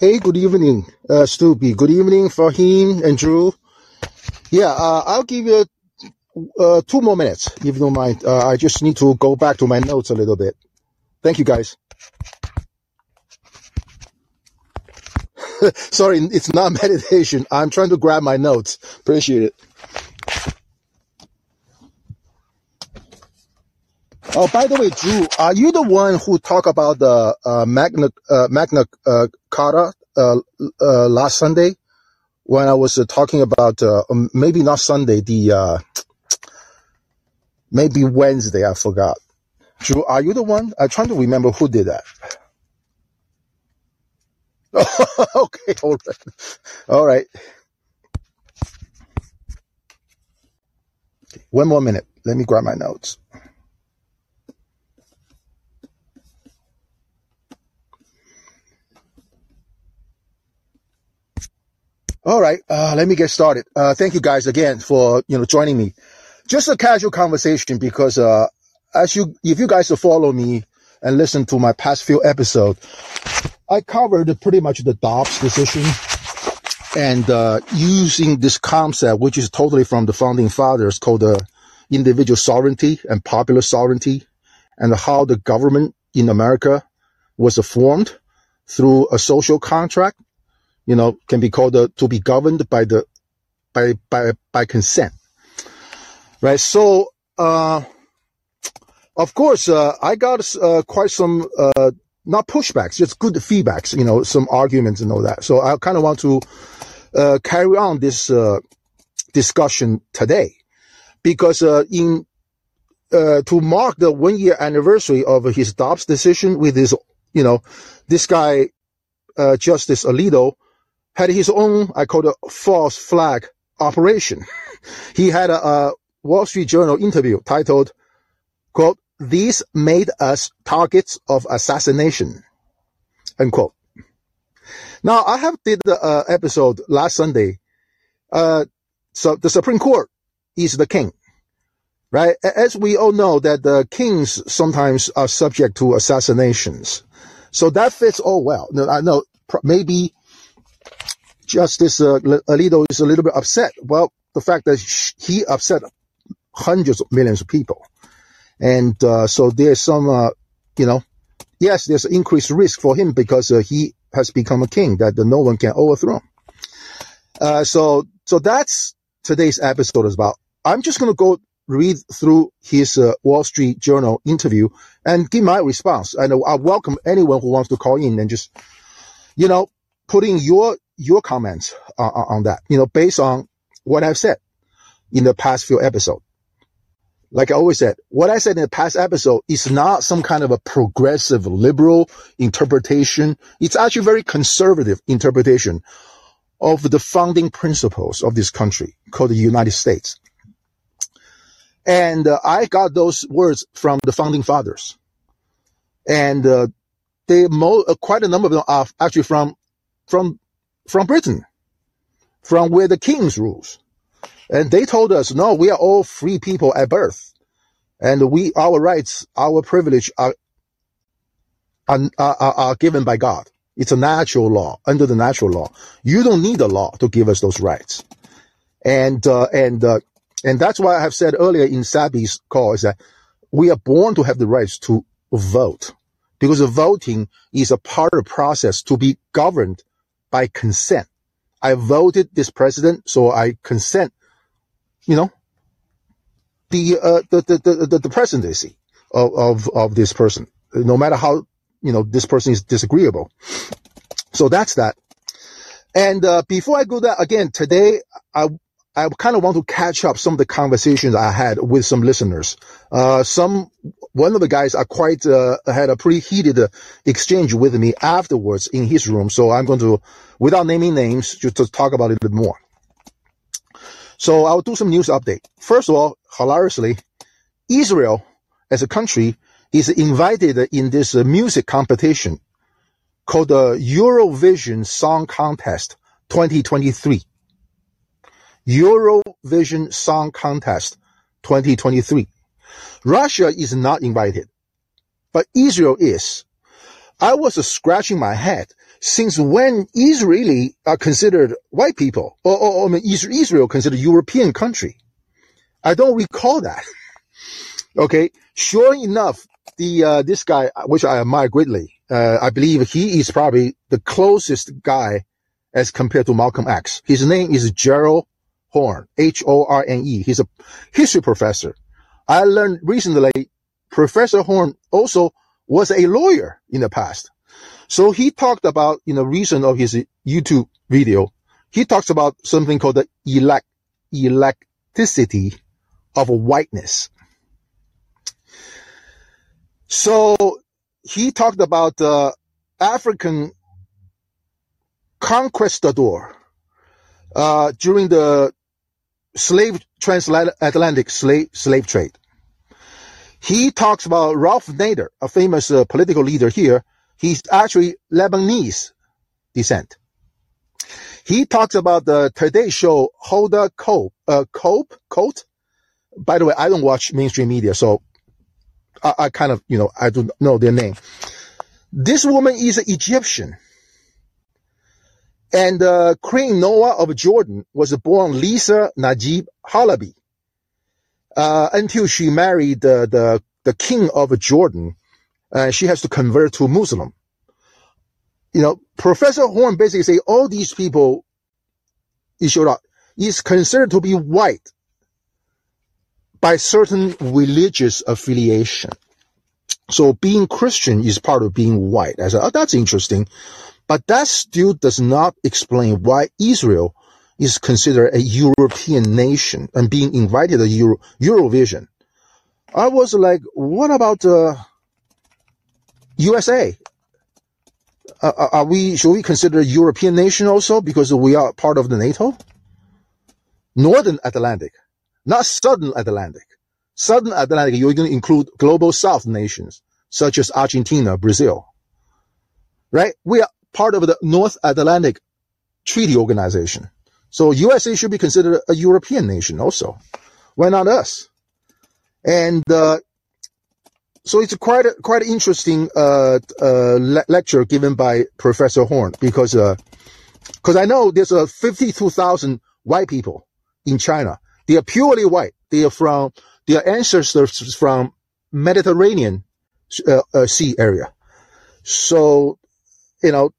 Hey, good evening, uh. Good evening, Fahim and Drew. Yeah, uh, I'll give you uh, two more minutes, if you don't mind. Uh, I just need to go back to my notes a little bit. Thank you, guys. Sorry, it's not meditation. I'm trying to grab my notes. Appreciate it. Oh, by the way, Drew, are you the one who talked about the uh, Magna uh, Magna uh, Carta uh, uh, last Sunday when I was uh, talking about um, maybe not Sunday, the uh, maybe Wednesday? I forgot. Drew, are you the one? I'm trying to remember who did that. okay, all right, all right. One more minute. Let me grab my notes. All right, uh, let me get started. Uh, thank you guys again for you know joining me. Just a casual conversation because uh, as you if you guys follow me and listen to my past few episodes, I covered pretty much the Dobbs decision and uh, using this concept, which is totally from the founding fathers, called the individual sovereignty and popular sovereignty, and how the government in America was formed through a social contract you know, can be called uh, to be governed by the by by by consent, right? So, uh, of course, uh, I got uh, quite some uh, not pushbacks, just good feedbacks, you know, some arguments and all that. So I kind of want to uh, carry on this discussion today because in to mark the one year anniversary of his Dobbs decision with his, you know, this guy, Justice Alito, had his own, I call it false flag operation. he had a, a Wall Street Journal interview titled, quote, these made us targets of assassination, unquote. Now, I have did the uh, episode last Sunday. Uh, so the Supreme Court is the king, right? As we all know that the kings sometimes are subject to assassinations. So that fits all well. No, I know maybe Justice uh, Alito is a little bit upset. Well, the fact that he upset hundreds of millions of people. And uh, so there's some, uh, you know, yes, there's increased risk for him because uh, he has become a king that no one can overthrow. Uh, so, so that's today's episode is about. I'm just going to go read through his uh, Wall Street Journal interview and give my response. And I welcome anyone who wants to call in and just, you know, putting your your comments uh, on that, you know, based on what I've said in the past few episodes. Like I always said, what I said in the past episode is not some kind of a progressive liberal interpretation. It's actually very conservative interpretation of the founding principles of this country called the United States. And uh, I got those words from the founding fathers. And uh, they mo- uh, quite a number of them are actually from from from Britain, from where the kings rules. And they told us, no, we are all free people at birth. And we, our rights, our privilege are, are, are, are given by God. It's a natural law, under the natural law. You don't need a law to give us those rights. And, uh, and, uh, and that's why I have said earlier in Sabi's call is that we are born to have the rights to vote because voting is a part of the process to be governed by consent. I voted this president, so I consent, you know, the, uh, the, the, the, the presidency of, of, of this person, no matter how, you know, this person is disagreeable. So that's that. And, uh, before I go that again, today, I, I kind of want to catch up some of the conversations I had with some listeners. Uh, some, one of the guys are quite, uh, had a pretty heated uh, exchange with me afterwards in his room. So I'm going to, without naming names, just to talk about it a bit more. So I'll do some news update. First of all, hilariously, Israel as a country is invited in this uh, music competition called the Eurovision Song Contest 2023. Eurovision Song Contest 2023. Russia is not invited, but Israel is. I was scratching my head since when Israeli are considered white people, or, or, or I mean, Israel considered European country? I don't recall that. okay, sure enough, the uh, this guy, which I admire greatly, uh, I believe he is probably the closest guy as compared to Malcolm X. His name is Gerald Horne, H-O-R-N-E. He's a history professor. I learned recently Professor Horne also was a lawyer in the past. So he talked about, in the reason of his YouTube video, he talks about something called the elect, electicity of whiteness. So he talked about the African conquistador uh, during the slave transatlantic slave slave trade. He talks about Ralph Nader, a famous uh, political leader here. He's actually Lebanese descent. He talks about the Today Show Hoda Cope, uh, Cope, Colt. By the way, I don't watch mainstream media, so I, I kind of, you know, I don't know their name. This woman is an Egyptian. And uh, Queen Noor of Jordan was born Lisa Najeeb Halaby uh, until she married the, the, the king of Jordan. Uh, she has to convert to Muslim. You know, Professor Horne basically say all these people is considered to be white by certain religious affiliation. So being Christian is part of being white. I said, oh, that's interesting. But that still does not explain why Israel is considered a European nation and being invited to Euro, Eurovision. I was like, what about uh, USA? Uh, uh, are we should we consider a European nation also because we are part of the NATO? Northern Atlantic, not Southern Atlantic. Southern Atlantic, you're going to include global South nations such as Argentina, Brazil. Right? We are part of the North Atlantic Treaty Organization. So USA should be considered a European nation also. Why not us? And uh, so it's quite a, quite interesting uh, uh, le- lecture given by Professor Horne because because uh, I know there's a 52,000 white people in China. They are purely white. They are from their ancestors from Mediterranean uh, uh, Sea area. So you know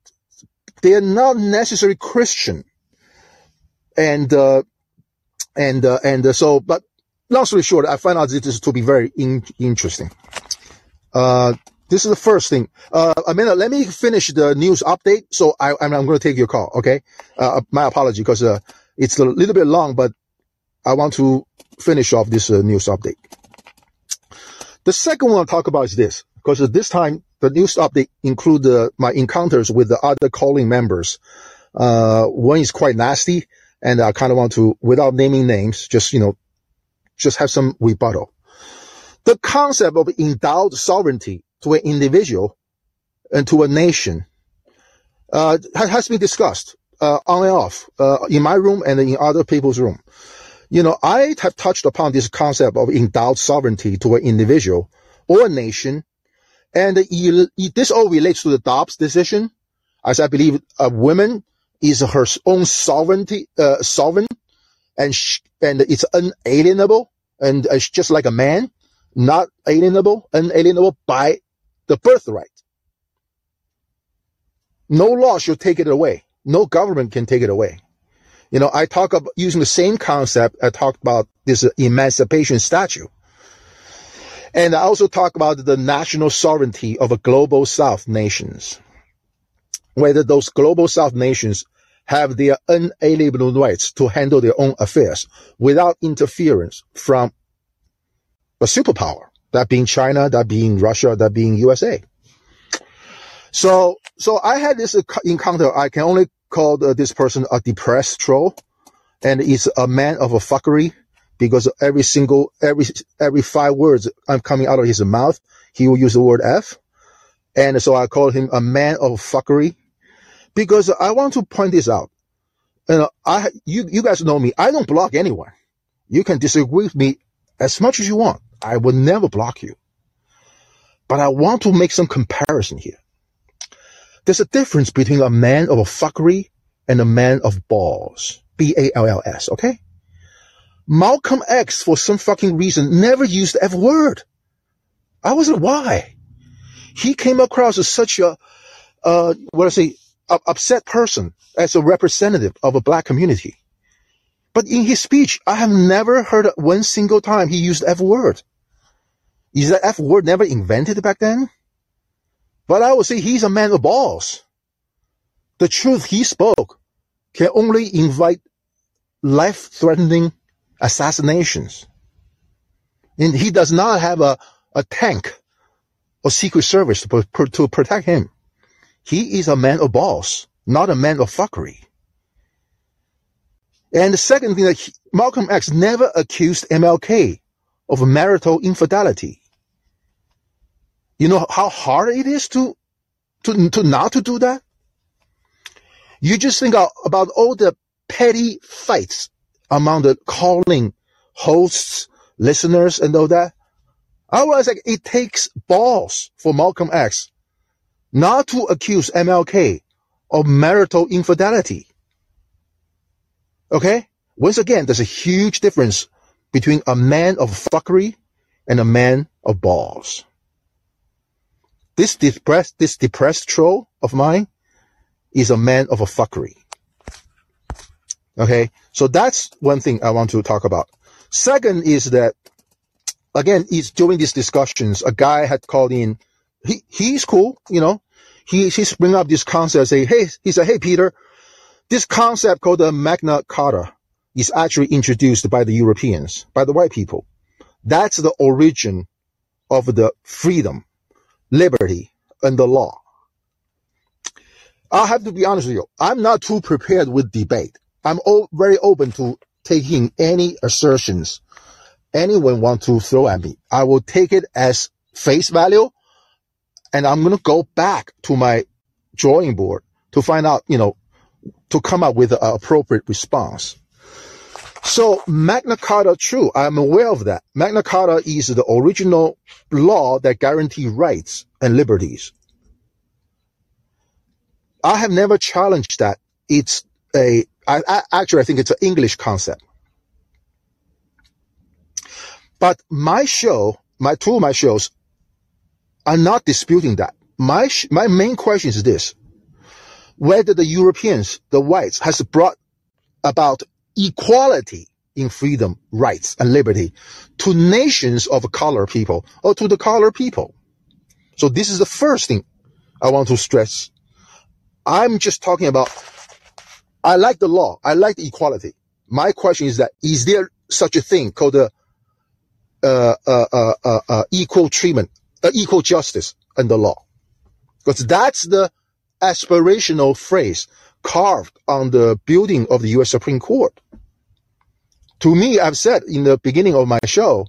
they are not necessarily Christian. And, uh, and, uh, and uh, so, but long story short, I find out this to be very in- interesting. Uh, this is the first thing. Uh, Amanda, let me finish the news update. So I, I'm, I'm going to take your call. Okay. Uh, my apology because, uh, it's a little bit long, but I want to finish off this uh, news update. The second one I'll talk about is this, because this time the news update include uh, my encounters with the other calling members. Uh, one is quite nasty, and I kind of want to, without naming names, just you know, just have some rebuttal. The concept of endowed sovereignty to an individual and to a nation uh, has been discussed uh, on and off uh, in my room and in other people's room. You know, I have touched upon this concept of endowed sovereignty to an individual or a nation and this all relates to the Dobbs decision, as I believe a woman is her own sovereignty, uh, sovereign, and and it's unalienable, and it's just like a man, not alienable, unalienable by the birthright. No law should take it away. No government can take it away. You know, I talk about using the same concept. I talked about this emancipation statute. And I also talk about the national sovereignty of a global South nations. Whether those global South nations have their unalienable rights to handle their own affairs without interference from a superpower, that being China, that being Russia, that being USA. So, so I had this encounter. I can only call this person a depressed troll and he's a man of a fuckery because every single, every, every five words I'm coming out of his mouth, he will use the word F. And so I call him a man of fuckery because I want to point this out. You know, I, you, you guys know me. I don't block anyone. You can disagree with me as much as you want. I will never block you. But I want to make some comparison here. There's a difference between a man of fuckery and a man of balls. B-A-L-L-S, okay? Malcolm X, for some fucking reason, never used the F word. I was like, why? He came across as such a, uh, what I say, upset person as a representative of a black community. But in his speech, I have never heard one single time he used the F word. Is that F word never invented back then? But I would say he's a man of balls. The truth he spoke can only invite life-threatening assassinations. And he does not have a, a tank or secret service to, to protect him. He is a man of balls, not a man of fuckery. And the second thing that he, Malcolm X never accused MLK of marital infidelity. You know how hard it is to, to, to not to do that? You just think about all the petty fights among the calling hosts, listeners, and all that. I was like, it takes balls for Malcolm X not to accuse MLK of marital infidelity. Okay? Once again, there's a huge difference between a man of fuckery and a man of balls. This depressed, this depressed troll of mine is a man of a fuckery. Okay. So that's one thing I want to talk about. Second is that, again, is during these discussions, a guy had called in. He, he's cool, you know, he, he's bring up this concept, say, hey, he said, hey, Peter, this concept called the Magna Carta is actually introduced by the Europeans, by the white people. That's the origin of the freedom, liberty, and the law. I have to be honest with you. I'm not too prepared with debate. I'm very open to taking any assertions anyone want to throw at me. I will take it as face value and I'm going to go back to my drawing board to find out, you know, to come up with an appropriate response. So Magna Carta, true, I'm aware of that. Magna Carta is the original law that guarantees rights and liberties. I have never challenged that. It's a, I, I, actually, I think it's an English concept. But my show, my two of my shows are not disputing that. My, my main question is this. Whether the Europeans, the whites, has brought about equality in freedom, rights, and liberty to nations of color people or to the color people. So this is the first thing I want to stress I'm just talking about, I like the law. I like the equality. My question is that, is there such a thing called a, uh, uh, uh, uh, uh equal treatment, uh, equal justice under law? Because that's the aspirational phrase carved on the building of the U.S. Supreme Court. To me, I've said in the beginning of my show,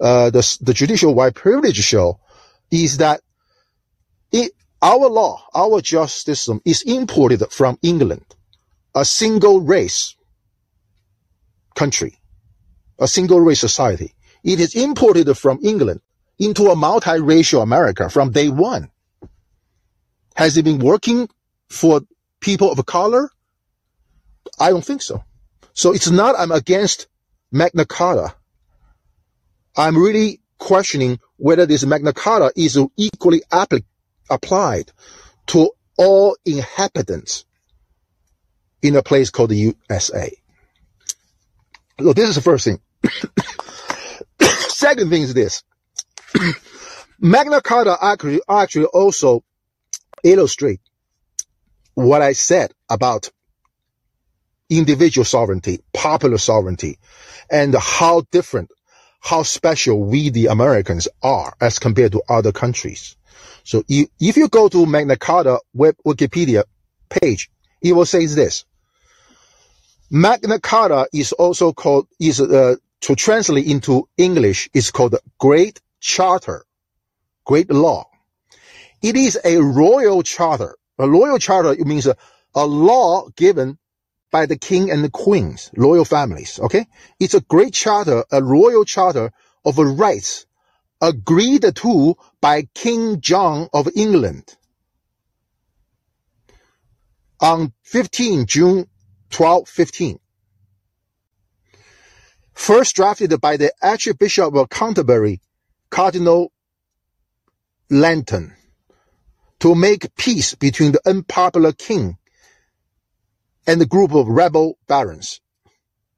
uh, the, the judicial white privilege show, is that it, our law, our justice system is imported from England, a single race country, a single race society. It is imported from England into a multiracial America from day one. Has it been working for people of color? I don't think so. So it's not I'm against Magna Carta. I'm really questioning whether this Magna Carta is equally applied to all inhabitants in a place called the USA. So this is the first thing. Second thing is this. Magna Carta actually, actually also illustrate what I said about individual sovereignty, popular sovereignty, and how different, how special we the Americans are as compared to other countries. So if you go to Magna Carta web Wikipedia page, it will say this. Magna Carta is also called, is, uh, to translate into English, is called Great Charter, Great Law. It is a royal charter. A royal charter means a, a law given by the king and the queens, royal families. Okay. It's a great charter, a royal charter of rights agreed to by King John of England. on 15 June 1215. First drafted by the Archbishop of Canterbury, Cardinal Langton, to make peace between the unpopular king and the group of rebel barons.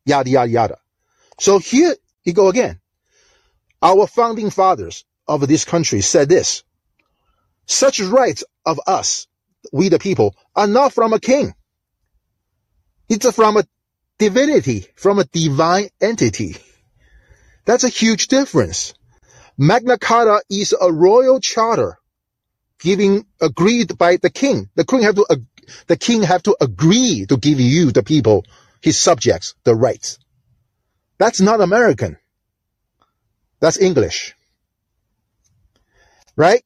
Yada, yada, yada. So here you go again. Our founding fathers of this country said this. Such rights of us, we the people, are not from a king. It's from a divinity, from a divine entity. That's a huge difference. Magna Carta is a royal charter giving agreed by the king. The king have to the king have to agree to give you the people, his subjects, the rights. That's not American. That's English. Right?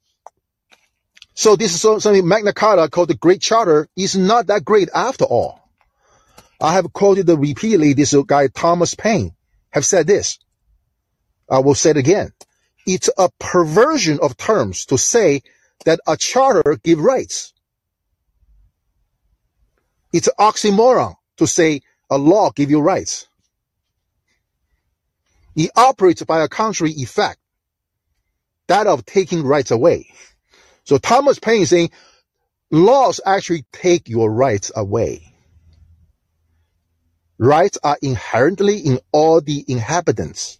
So this is something Magna Carta called the Great Charter is not that great after all. I have quoted repeatedly this guy Thomas Paine have said this. I will say it again. It's a perversion of terms to say that a charter give rights. It's oxymoron to say a law give you rights. It operates by a contrary effect, that of taking rights away. So Thomas Paine is saying laws actually take your rights away. Rights are inherently in all the inhabitants.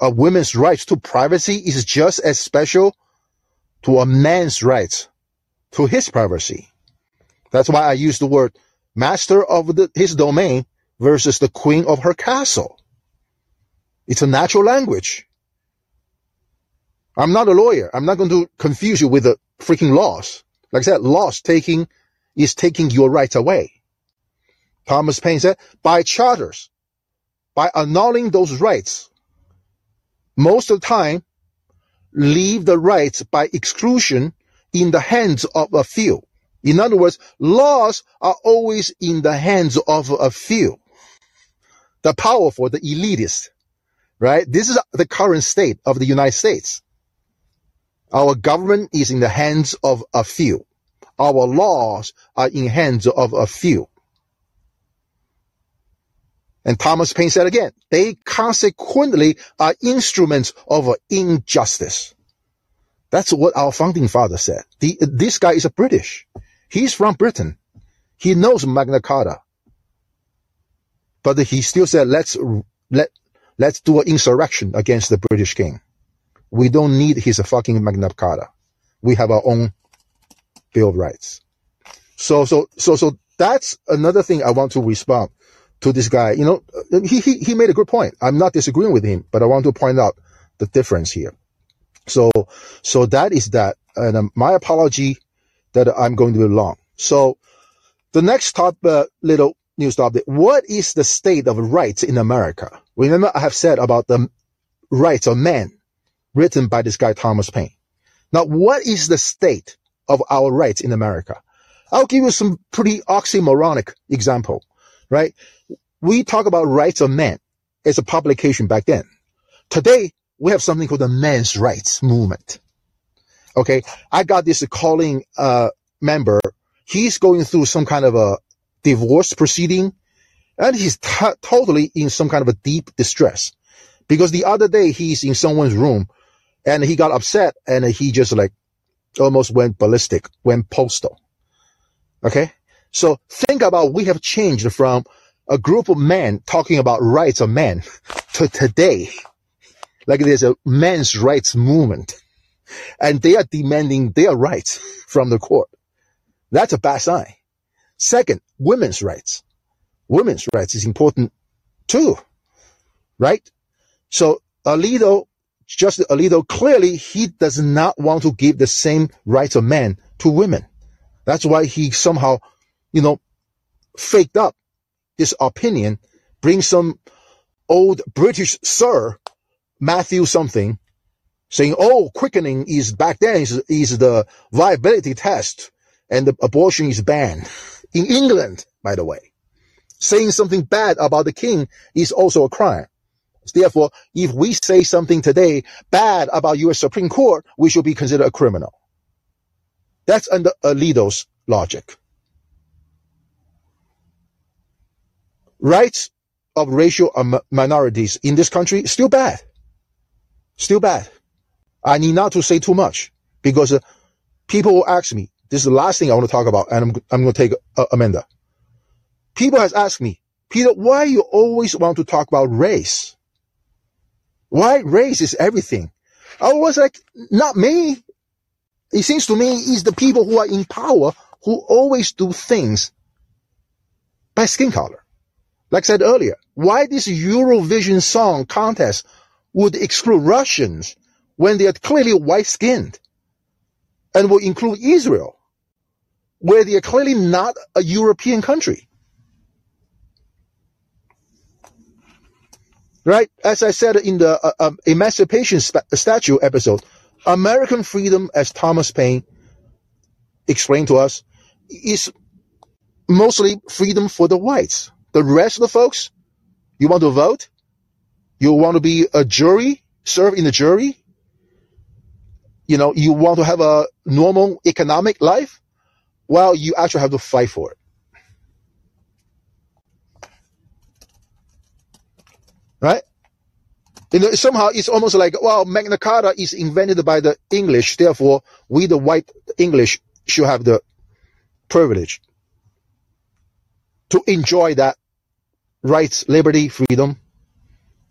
A woman's right to privacy is just as special to a man's right to his privacy. That's why I use the word master of the, his domain versus the queen of her castle. It's a natural language. I'm not a lawyer. I'm not going to confuse you with the freaking laws. Like I said, laws taking is taking your rights away. Thomas Paine said, by charters, by annulling those rights, most of the time, leave the rights by exclusion in the hands of a few. In other words, laws are always in the hands of a few. The powerful, the elitist, right? This is the current state of the United States. Our government is in the hands of a few. Our laws are in hands of a few. And Thomas Paine said again, they consequently are instruments of injustice. That's what our founding father said. The, this guy is a British. He's from Britain. He knows Magna Carta. But he still said, let's, let, let's do an insurrection against the British king. We don't need his fucking Magna Carta. We have our own Bill of Rights. So, so, so, so that's another thing I want to respond to this guy. You know, he, he, he made a good point. I'm not disagreeing with him, but I want to point out the difference here. So, so that is that. And um, my apology that I'm going to be long. So the next top uh, little news update. What is the state of rights in America? Remember I have said about the rights of man written by this guy, Thomas Paine. Now, what is the state of our rights in America? I'll give you some pretty oxymoronic example, right? We talk about rights of men as a publication back then. Today, we have something called the men's rights movement. Okay. I got this calling, uh, member. He's going through some kind of a divorce proceeding and he's t- totally in some kind of a deep distress because the other day he's in someone's room and he got upset and he just like almost went ballistic, went postal. Okay. So think about we have changed from a group of men talking about rights of men to today. Like there's a men's rights movement and they are demanding their rights from the court. That's a bad sign. Second, women's rights. Women's rights is important too, right? So Alito just a little clearly he does not want to give the same rights of men to women. That's why he somehow, you know, faked up his opinion, bring some old British sir, Matthew something, saying, oh, quickening is back then is, is the viability test and the abortion is banned. In England, by the way. Saying something bad about the king is also a crime. Therefore, if we say something today bad about U.S. Supreme Court, we should be considered a criminal. That's under Alito's logic. Rights of racial minorities in this country still bad. Still bad. I need not to say too much because uh, people will ask me. This is the last thing I want to talk about, and I'm I'm going to take uh, Amanda. People has asked me, Peter, why you always want to talk about race? Why race is everything? I was like, not me. It seems to me it's the people who are in power who always do things by skin color. Like I said earlier, why this Eurovision song contest would exclude Russians when they are clearly white skinned and will include Israel, where they are clearly not a European country. Right? As I said in the uh, uh, Emancipation Statue episode, American freedom, as Thomas Paine explained to us, is mostly freedom for the whites. The rest of the folks, you want to vote? You want to be a jury, serve in the jury? You know, you want to have a normal economic life? Well, you actually have to fight for it. Right? You know, somehow it's almost like, well, Magna Carta is invented by the English, therefore we the white English should have the privilege to enjoy that rights, liberty, freedom.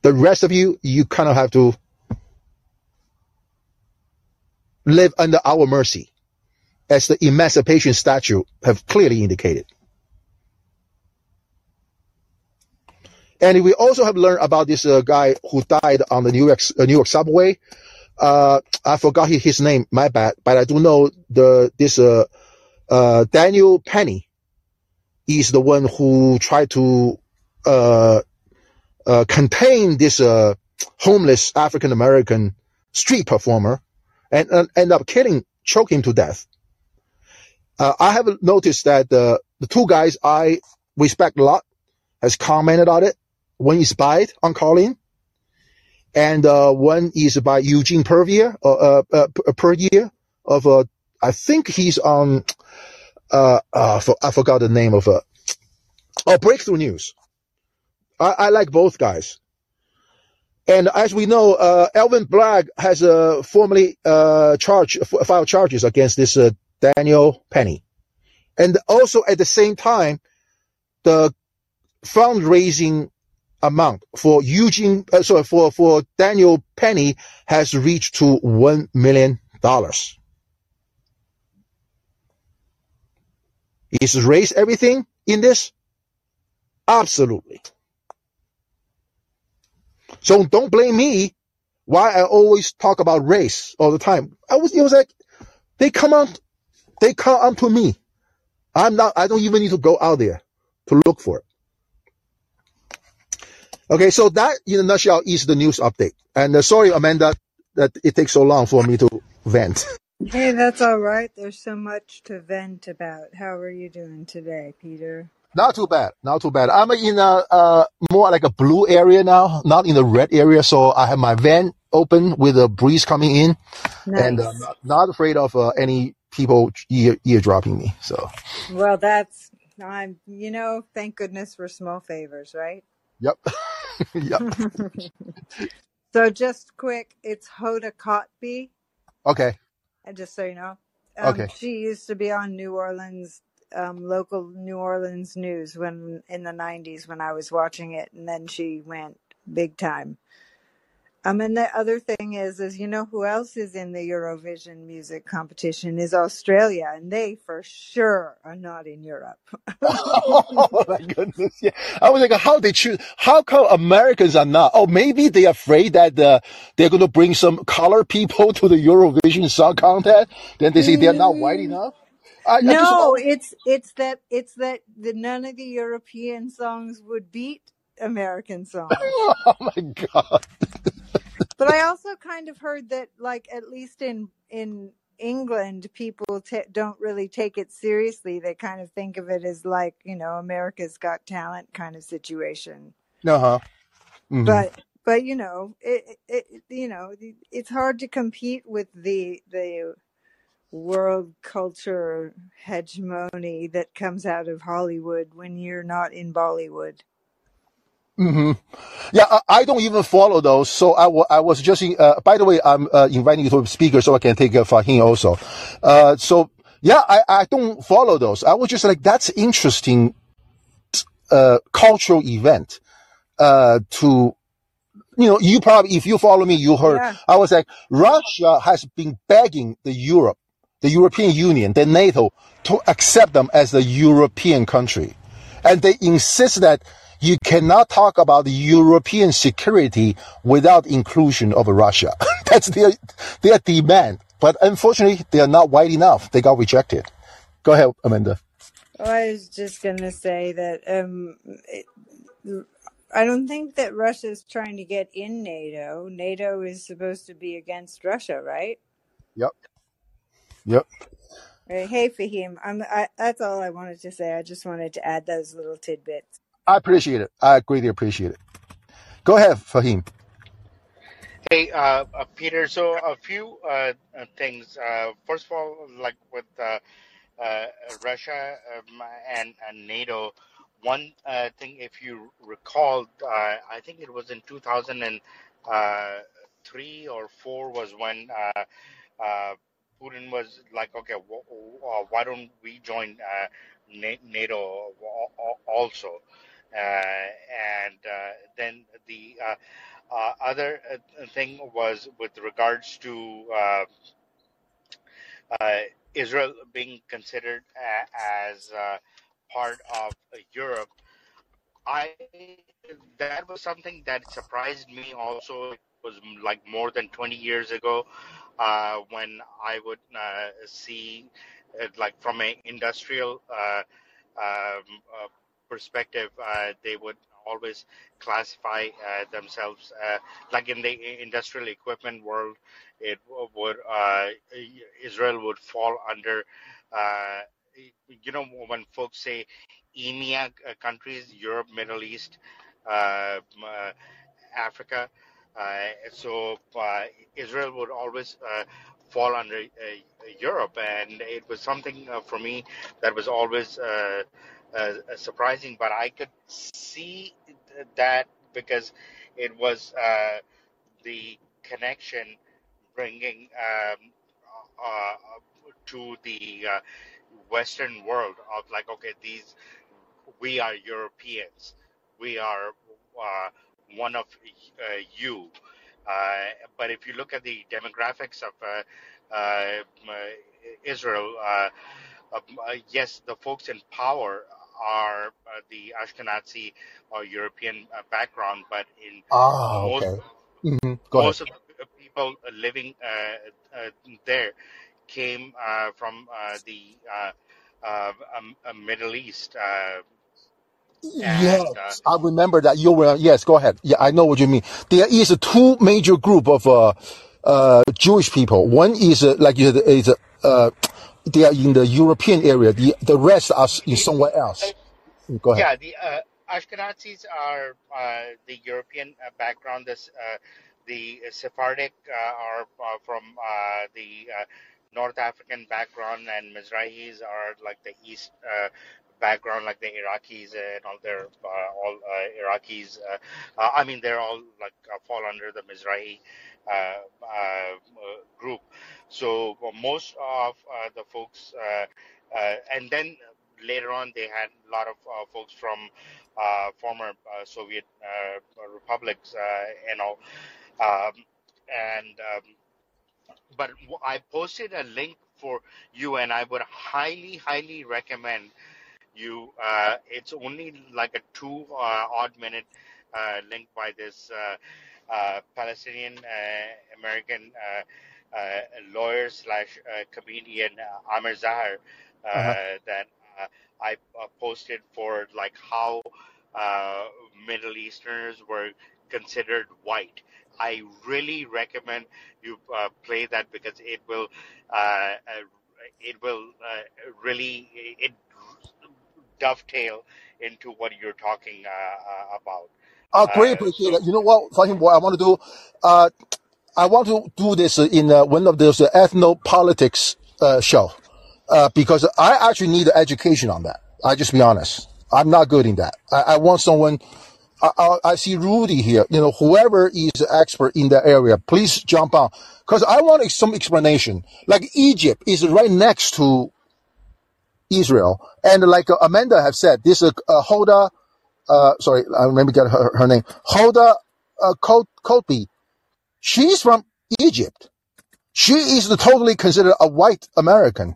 The rest of you, you kind of have to live under our mercy, as the Emancipation Statute have clearly indicated. And we also have learned about this uh, guy who died on the New York, uh, New York subway. Uh, I forgot his name, my bad, but I do know the, this, uh, uh, Daniel Penny is the one who tried to uh, contain this homeless African American street performer and, end up killing, choke him to death. I have noticed that the two guys I respect a lot has commented on it. One is by on Callin, and uh, one is by Eugene Puryear, uh, uh, Puryear of uh, I think he's on. Uh, uh, I forgot the name of uh, oh Breakthrough News. I, I like both guys. And as we know, uh, Alvin Bragg has uh, formally uh, charged, filed charges against this uh, Daniel Penny. And also at the same time, the fundraising amount for Eugene, uh, sorry, for, for Daniel Penny has reached to $1 million. Is race everything in this? Absolutely. So don't blame me why I always talk about race all the time. I was, it was like, they come on, they come onto me. I'm not, I don't even need to go out there to look for it. Okay, so that in a nutshell is the news update. And uh, sorry, Amanda, that it takes so long for me to vent. Hey, that's all right. There's so much to vent about. How are you doing today, Peter? Not too bad. Not too bad. I'm in a uh, more like a blue area now, not in the red area. So I have my van open with a breeze coming in, and uh, not, not afraid of uh, any people ear eardropping me. So Well, that's I'm. You know, thank goodness for small favors, right? yep, yep. So just quick, it's Hoda Kotb, Okay, and just so you know, um, okay. she used to be on New Orleans um, local New Orleans news when in the 90s when I was watching it, and then she went big time. Um, and the other thing is, is you know who else is in the Eurovision music competition is Australia, and they for sure are not in Europe. oh my goodness! Yeah, I was like, how they choose? How come Americans are not? Oh, maybe they're afraid that uh, they're going to bring some color people to the Eurovision Song Contest. Then they say they're not white Mm, enough. I, I just No, it's it's that it's that the none of the European songs would beat American song. oh my god. But I also kind of heard that, like at least in in England, people ta don't really take it seriously. They kind of think of it as like you know America's Got Talent kind of situation. Uh huh. hmm But but you know it it- you know it's hard to compete with the the world culture hegemony that comes out of Hollywood when you're not in Bollywood. Hmm Yeah, I, I don't even follow those. So I wa- I was just, in- uh, by the way, I'm uh, inviting you to speaker so I can take uh, Fahim also. Uh, so yeah, I, I don't follow those. I was just like, that's interesting, uh, cultural event, uh, to, you know, you probably, if you follow me, you heard, Yeah. I was like, Russia has been begging the Europe, the European Union, the NATO to accept them as a European country. And they insist that you cannot talk about European security without inclusion of Russia. That's their, their demand. But unfortunately, they are not white enough. They got rejected. Go ahead, Amanda. I was just going to say that um, it, I don't think that Russia is trying to get in NATO. NATO is supposed to be against Russia, right? Yep. Yep. Right. Hey, Fahim, I'm, I, that's all I wanted to say. I just wanted to add those little tidbits. I appreciate it. I greatly appreciate it. Go ahead, Fahim. Hey, uh, uh, Peter. So a few uh, uh, things. Uh, first of all, like with uh, uh, Russia um, and, and NATO, one uh, thing, if you recall, uh, I think it was in 2003 or four, was when uh, uh, Putin was like, okay, uh, why don't we join uh, NATO al- al- also? Uh, and uh, then the uh, uh, other thing was with regards to Israel being considered as part of Europe. I that was something that surprised me. Also, it was like more than 20 years ago uh, when I would uh, see it like from an industrial uh, um, uh, perspective, uh, they would always classify uh, themselves uh, like in the industrial equipment world. It would uh, Israel would fall under. Uh, you know when folks say EMEA uh, countries, Europe, Middle East, uh, uh, Africa. Uh, so uh, Israel would always uh, fall under Europe, and it was something for me that was always surprising. But I could see that because it was the connection bringing um, uh, to the uh, Western world of like, okay, these we are Europeans. We are uh, one of uh, you. Uh, but if you look at the demographics of uh, uh, Israel, uh, uh, yes, the folks in power are uh, the Ashkenazi or European uh, background, but in Ah, most okay. hmm ahead. most of the people living uh, uh, there came uh, from uh, the uh, uh, um, uh, Middle East, Yes, I remember that you were. Yes, go ahead. Yeah, I know what you mean. There is a two major group of uh, uh, Jewish people. One is uh, like you said, is uh, they are in the European area. The the rest are in somewhere else. Go ahead. Yeah, the uh, Ashkenazis are uh, the European uh, background. This, uh, the Sephardic uh, are uh, from uh, the uh, North African background, and Mizrahis are like the East uh, background, like the Iraqis and all their uh, all uh, Iraqis. Uh, uh, I mean, they're all like uh, fall under the Mizrahi uh, group. So most of the folks, and then later on they had a lot of folks from former Soviet republics and all. Um, and um, but I posted a link for you, and I would highly, highly recommend you. Uh, it's only like a two uh, odd minute uh, link by this uh, uh, Palestinian uh, American uh, uh, lawyer slash comedian uh, Amer Zahr Uh-huh. uh, that uh, I uh, posted for like how uh, Middle Easterners were considered white. I really recommend you uh, play that because it will uh, uh, it will uh, really it dovetail into what you're talking uh, uh, about. I greatly Uh, appreciate it. You know what, Fahim, what I want to do? Uh, I want to do this in uh, one of those ethno politics uh, show uh, because I actually need education on that. I just be honest. I'm not good in that. I, I want someone. I, I, I see Rudy here. You know, whoever is an expert in that area, please jump on because I want some explanation. Like Egypt is right next to Israel, and like uh, Amanda have said, this is uh, Hoda. Uh, sorry, uh, let me get her, her name. Hoda uh, Kotb. She's from Egypt. She is totally considered a white American.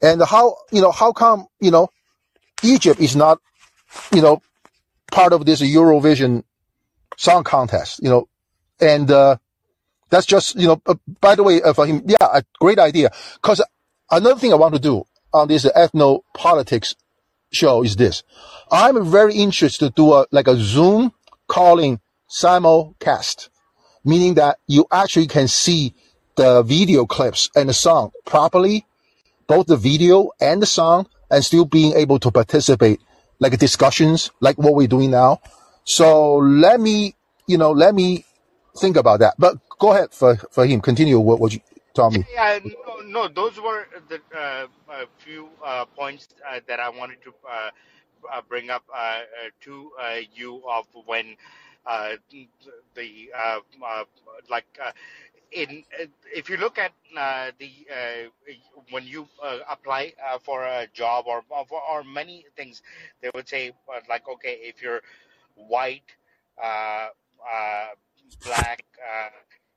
And how, you know, how come, you know, Egypt is not, you know, part of this Eurovision song contest, you know, and, uh, that's just, you know, uh, by the way, uh, Fahim, yeah, a great idea. Cause another thing I want to do on this ethno politics show is this. I'm very interested to do a, like a Zoom calling simulcast, meaning that you actually can see the video clips and the song properly, both the video and the song, and still being able to participate like discussions like what we're doing now. So let me, you know, let me think about that. But go ahead for, Fahim. Continue what, what you told me. Yeah, no, no, those were the uh, a few uh, points uh, that I wanted to uh, uh, bring up uh, uh, to uh, you of when uh, the uh, uh, like uh, in uh, if you look at uh, the uh, when you uh, apply uh, for a job or or or many things, they would say uh, like okay if you're white, uh, uh, black, uh,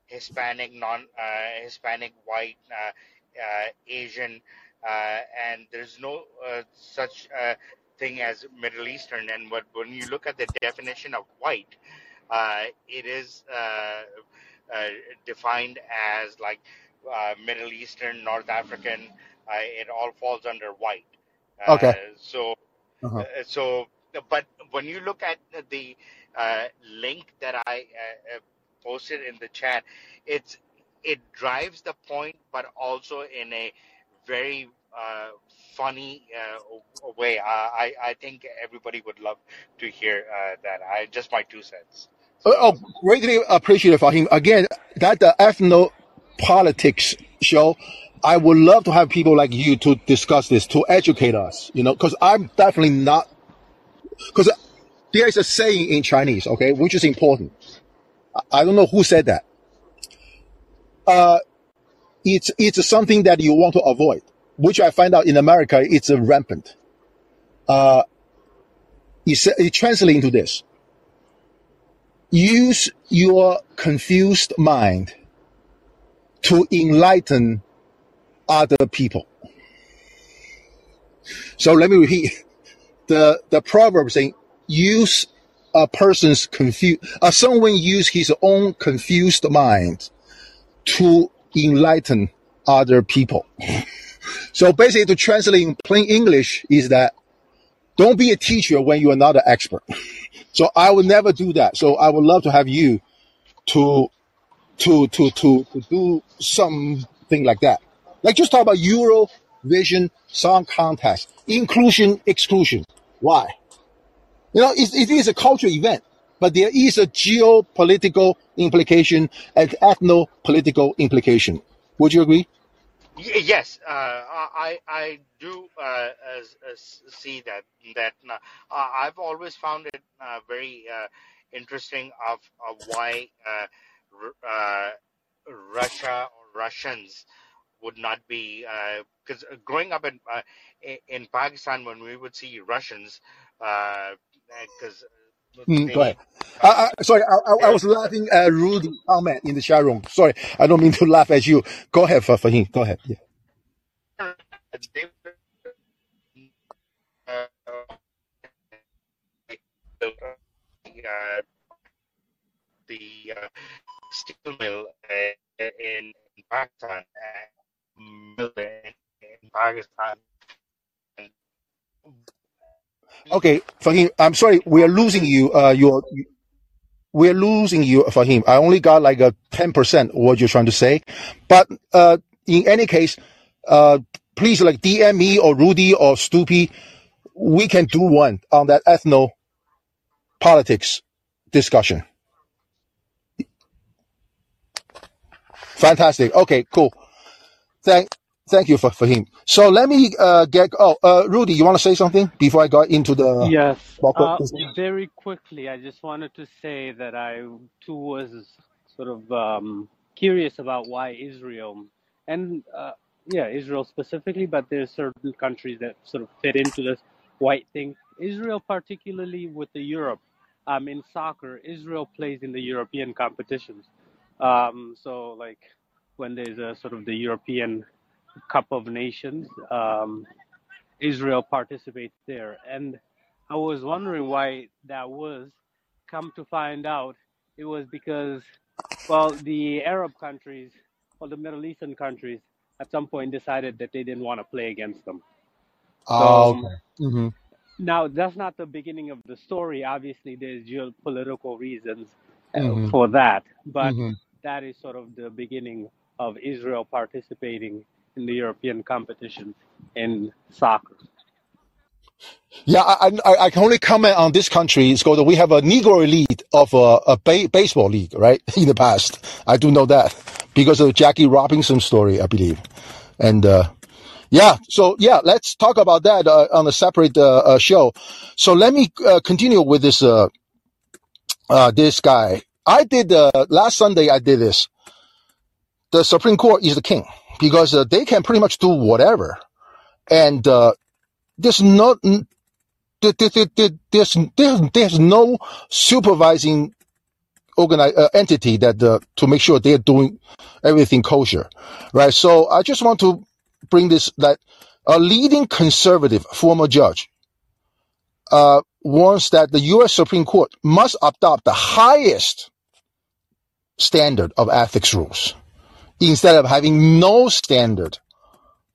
Hispanic, non uh, Hispanic, white, uh, uh, Asian, uh, and there's no uh, such uh, thing as Middle Eastern. And what when you look at the definition of white, uh, it is uh, uh, defined as like uh, Middle Eastern, North African. Uh, it all falls under white. Uh, Okay. so Uh-huh. uh, so, but when you look at the uh, link that I uh, posted in the chat, it's it drives the point, but also in a very uh, funny uh, way. I, I think everybody would love to hear uh, that. I just my two cents. Oh, So. oh, greatly appreciated Fahim. Again, that the ethno politics show, I would love to have people like you to discuss this, to educate us, you know, because I'm definitely not, because there is a saying in Chinese, okay, which is important. I don't know who said that. Uh, it's, it's something that you want to avoid, which I find out in America, it's rampant. Uh, it translates into this. Use your confused mind to enlighten other people. So let me repeat the, the proverb saying, use a person's confused, uh, someone use his own confused mind to enlighten other people. So basically to translate in plain English is that don't be a teacher when you are not an expert. So I would never do that. So I would love to have you to to to to to do something like that. Like just talk about Eurovision Song Contest, inclusion, exclusion. Why? You know, it, it is a cultural event, but there is a geopolitical implication and ethno-political implication. Would you agree? Yes, uh, I I do uh, as, as see that that uh, I've always found it uh, very uh, interesting of, of why uh, R- Russia or Russians would not be because growing up in in Pakistan when we would see Russians because Mm, go ahead. I, I, sorry, I, I was laughing at Rudy comment in the chat room. Sorry, I don't mean to laugh at you. Go ahead, Fa- Fahim. Go ahead. Yeah. uh, uh, the uh, steel mill uh, in Pakistan, uh, mill in, in Pakistan. And Okay, Fahim, I'm sorry, we are losing you. Uh, you're, we're losing you, Fahim. I only got like a 10% what you're trying to say. But, uh, in any case, uh, please like DM me or Rudy or Stoopy. We can do one on that ethno politics discussion. Fantastic. Okay, cool. Thank, thank you for Fahim. So let me uh, get. Oh, uh, Rudy, you want to say something before I go into the Yes, uh, very quickly, I just wanted to say that I too was sort of um, curious about why Israel, and uh, yeah, Israel specifically, but there's certain countries that sort of fit into this white thing. Israel, particularly with the Europe, um, in soccer, Israel plays in the European competitions. Um, so like when there's a sort of the European Cup of Nations. Um, Israel participates there. And I was wondering why that was. Come to find out, it was because, well, the Arab countries or the Middle Eastern countries at some point decided that they didn't want to play against them. Oh, So um, okay. hmm now that's not the beginning of the story. Obviously, there's geopolitical reasons uh, hmm for that, but hmm that is sort of the beginning of Israel participating in the European competition in soccer. Yeah, I, I I can only comment on this country. It's called we have a Negro league of a, a ba- baseball league, right? In the past, I do know that because of Jackie Robinson story, I believe. And uh, yeah, so yeah, let's talk about that uh, on a separate uh, uh, show. So let me uh, continue with this uh, uh, this guy. I did uh, last Sunday. I did this. The Supreme Court is the king because uh, they can pretty much do whatever, and uh, there's no there, there, there, there- there's, there's there's no supervising organi- uh, entity that uh, to make sure they're doing everything kosher, right? So I just want to bring this that a leading conservative former judge uh, warns that the U.S. Supreme Court must adopt the highest standard of ethics rules instead of having no standard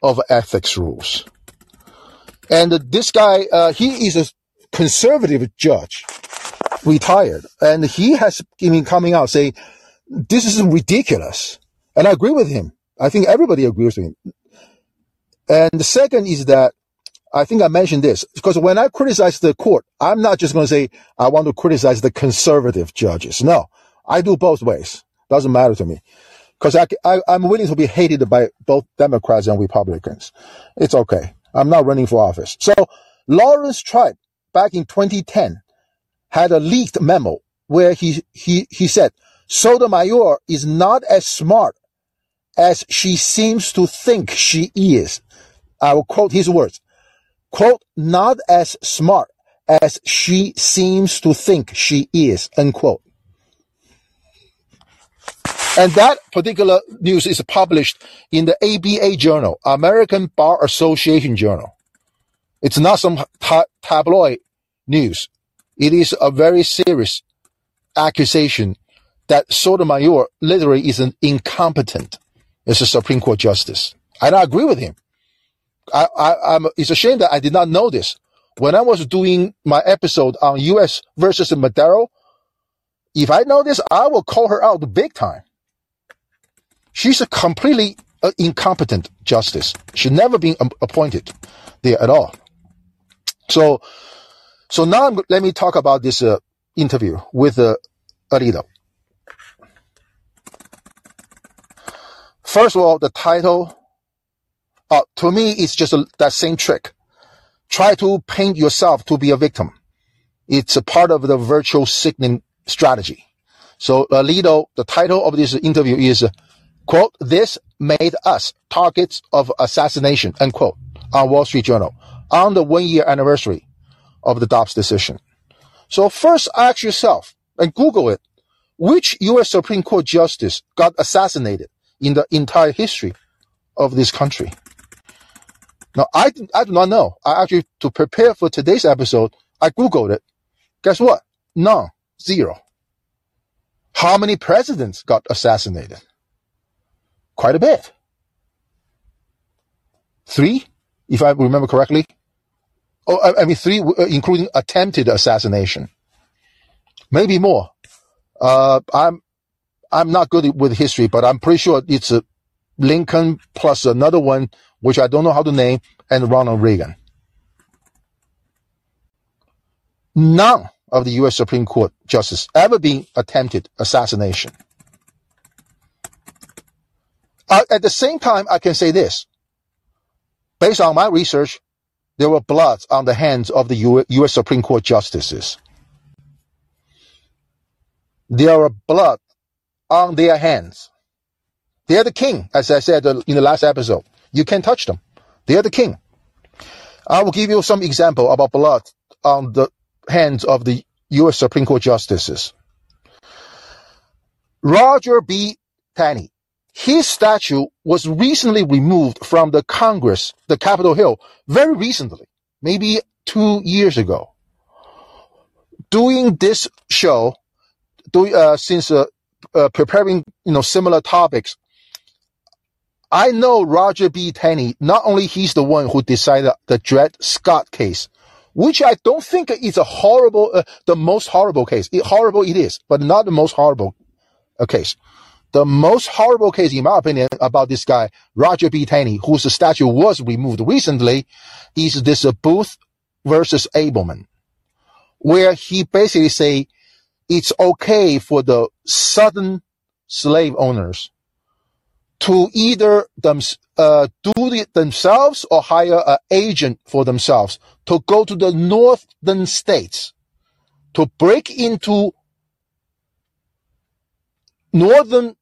of ethics rules. And this guy, uh, he is a conservative judge, retired, and he has been coming out saying this is ridiculous, and I agree with him. I think everybody agrees with him. And the second is that I think I mentioned this because when I criticize the court, I'm not just going to say I want to criticize the conservative judges. No, I do both ways. Doesn't matter to me because I, I, I'm willing to be hated by both Democrats and Republicans. It's okay. I'm not running for office. So Laurence Tribe back in 2010 had a leaked memo where he, he, he said Sotomayor is not as smart as she seems to think she is. I will quote his words quote, not as smart as she seems to think she is, unquote. And that particular news is published in the ABA journal, American Bar Association journal. It's not some ta- tabloid news. It is a very serious accusation that Sotomayor literally is an incompetent as a Supreme Court justice. And I agree with him. I, I, I'm, it's a shame that I did not know this. When I was doing my episode on U.S. versus Madero, if I know this, I will call her out big time. She's a completely uh, incompetent justice. She should never been um, appointed there at all. So, so now I'm, let me talk about this uh, interview with uh, Alito. First of all, the title, uh, to me, it's just a, that same trick. Try to paint yourself to be a victim. It's a part of the virtual signaling strategy. So Alito, the title of this interview is, quote, this made us targets of assassination, unquote, on Wall Street Journal on the one year anniversary of the Dobbs decision. So first ask yourself and Google it. Which U.S. Supreme Court justice got assassinated in the entire history of this country? Now, I, I do not know. I actually, to prepare for today's episode, I Googled it. Guess what? None. Zero. How many presidents got assassinated? Quite a bit. Three, if I remember correctly. Oh, I, mean, three, uh, including attempted assassination. Maybe more. Uh, I'm, I'm not good with history, but I'm pretty sure it's a Lincoln plus another one, which I don't know how to name, and Ronald Reagan. None of the U.S. Supreme Court justice ever been attempted assassination. Uh, at the same time, I can say this. Based on my research, there were bloods on the hands of the U.S. Supreme Court justices. There were blood on their hands. They're the king, as I said in the last episode. You can't touch them. They're the king. I will give you some example about blood on the hands of the U.S. Supreme Court justices. Roger B. Taney. His statue was recently removed from the Congress, the Capitol Hill, very recently, maybe two years ago. Doing this show, doing, uh, since uh, uh, preparing, you know, similar topics, I know Roger B. Taney, not only he's the one who decided the Dred Scott case, which I don't think is a horrible, uh, the most horrible case. It, horrible it is, but not the most horrible uh, case. The most horrible case, in my opinion, about this guy, Roger B. Taney, whose statue was removed recently, is this Booth versus Ableman, where he basically say it's okay for the southern slave owners to either them, uh, do it themselves or hire an agent for themselves to go to the northern states to break into northern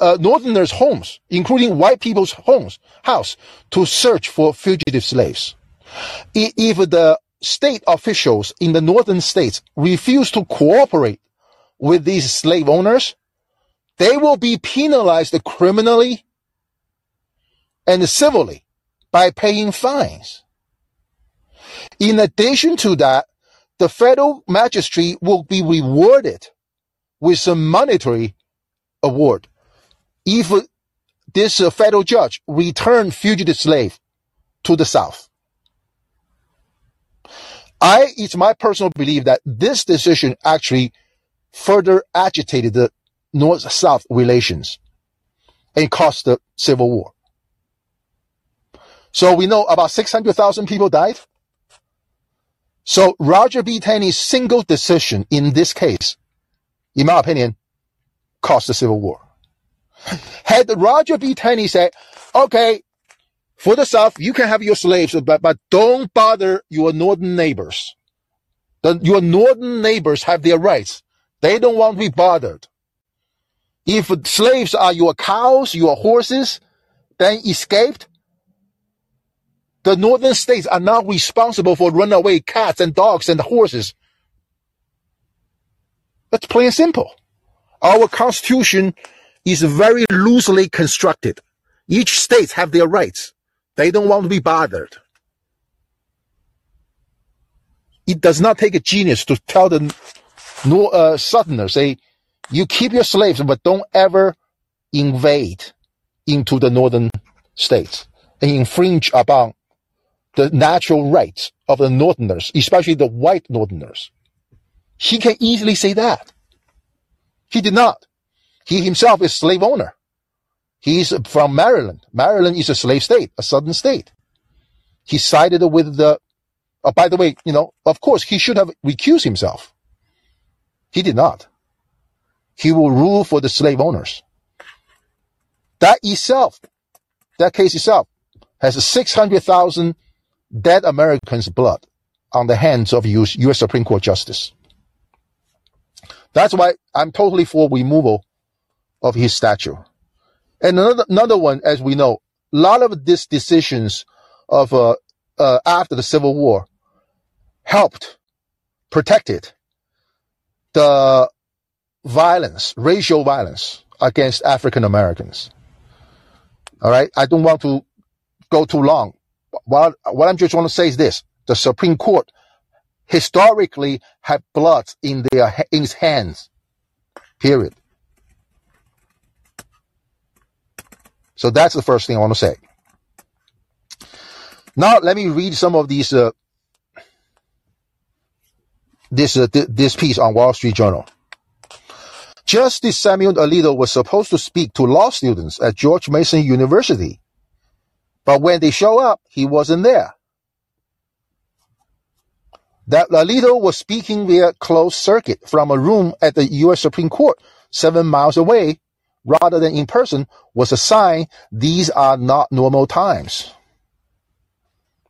uh, northerners' homes, including white people's homes, house, to search for fugitive slaves. If the state officials in the northern states refuse to cooperate with these slave owners, they will be penalized criminally and civilly by paying fines. In addition to that, the federal magistrate will be rewarded with some monetary award if this uh, federal judge returned fugitive slave to the South. I, it's my personal belief that this decision actually further agitated the North-South relations and caused the Civil War. So we know about 600,000 people died. So Roger B. Taney's single decision in this case, in my opinion, caused the Civil War. Had Roger B. Taney said, okay, for the South, you can have your slaves, but, but don't bother your northern neighbors. The, your northern neighbors have their rights. They don't want to be bothered. If slaves are your cows, your horses, then escaped, the northern states are not responsible for runaway cats and dogs and horses. That's plain simple. Our constitution is very loosely constructed. Each state have their rights. They don't want to be bothered. It does not take a genius to tell the uh, Southerners, say, you keep your slaves, but don't ever invade into the northern states and infringe upon the natural rights of the northerners, especially the white northerners. He can easily say that. He did not. He himself is slave owner. He's from Maryland. Maryland is a slave state, a southern state. He sided with the, oh, by the way, you know, of course, he should have recused himself. He did not. He will rule for the slave owners. That itself, that case itself, has 600,000 dead Americans' blood on the hands of US, US Supreme Court justice. That's why I'm totally for removal of his statue. And another, another one, as we know, a lot of these decisions of uh, uh, after the Civil War helped protected the violence, racial violence against African Americans. All right. I don't want to go too long. What, what I'm just want to say is this. The Supreme Court historically had blood in their, in its hands. Period. So that's the first thing I want to say. Now let me read some of these, uh, this, uh, th- this piece on Wall Street Journal. Justice Samuel Alito was supposed to speak to law students at George Mason University. But when they show up, he wasn't there. That Alito was speaking via closed circuit from a room at the U.S. Supreme Court seven miles away rather than in person was a sign these are not normal times.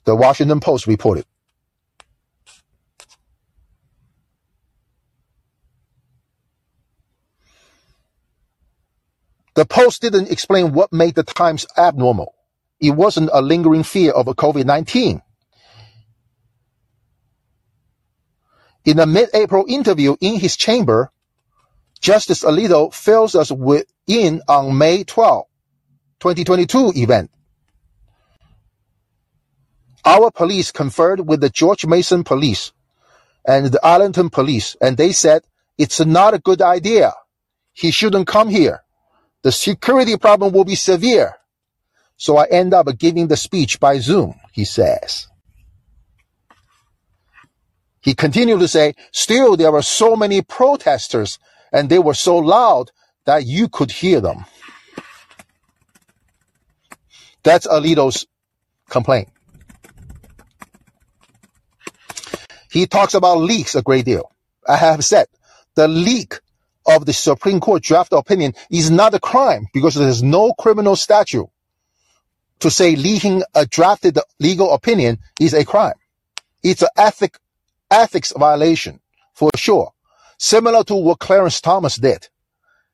The Washington Post reported. The Post didn't explain what made the times abnormal. It wasn't a lingering fear of a COVID-19. In a mid-April interview in his chamber, Justice Alito fills us with in on May 12, 2022 event. Our police conferred with the George Mason police and the Arlington police, and they said it's not a good idea. He shouldn't come here. The security problem will be severe. So I end up giving the speech by Zoom, he says. He continued to say, still there were so many protesters and they were so loud that you could hear them. That's Alito's complaint. He talks about leaks a great deal. I have said the leak of the Supreme Court draft opinion is not a crime because there's no criminal statute to say leaking a drafted legal opinion is a crime. It's an ethic, ethics violation for sure. Similar to what Clarence Thomas did.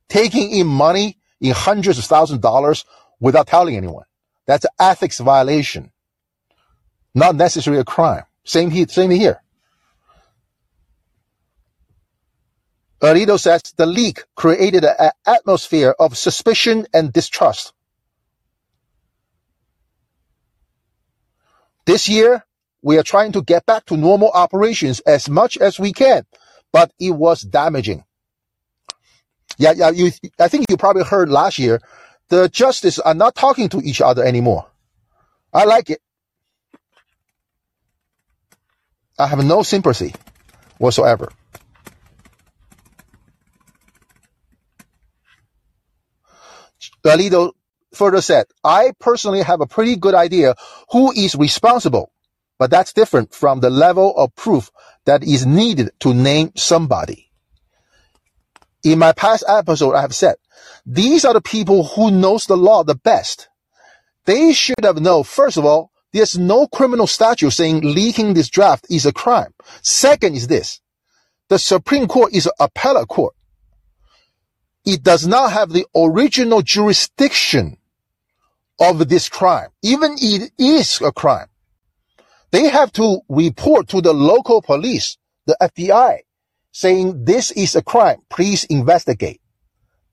Taking in money in hundreds of thousands of dollars without telling anyone. That's an ethics violation. Not necessarily a crime. Same here, same here. Alito says the leak created an atmosphere of suspicion and distrust. This year, we are trying to get back to normal operations as much as we can, but it was damaging. Yeah, yeah, you, I think you probably heard last year, the justices are not talking to each other anymore. I like it. I have no sympathy whatsoever. Alito further said, I personally have a pretty good idea who is responsible, but that's different from the level of proof that is needed to name somebody. In my past episode, I have said, these are the people who knows the law the best. They should have known, first of all, there's no criminal statute saying leaking this draft is a crime. Second is this. The Supreme Court is an appellate court it does not have the original jurisdiction of this crime, even it is a crime. They have to report to the local police, the FBI, saying this is a crime. Please investigate.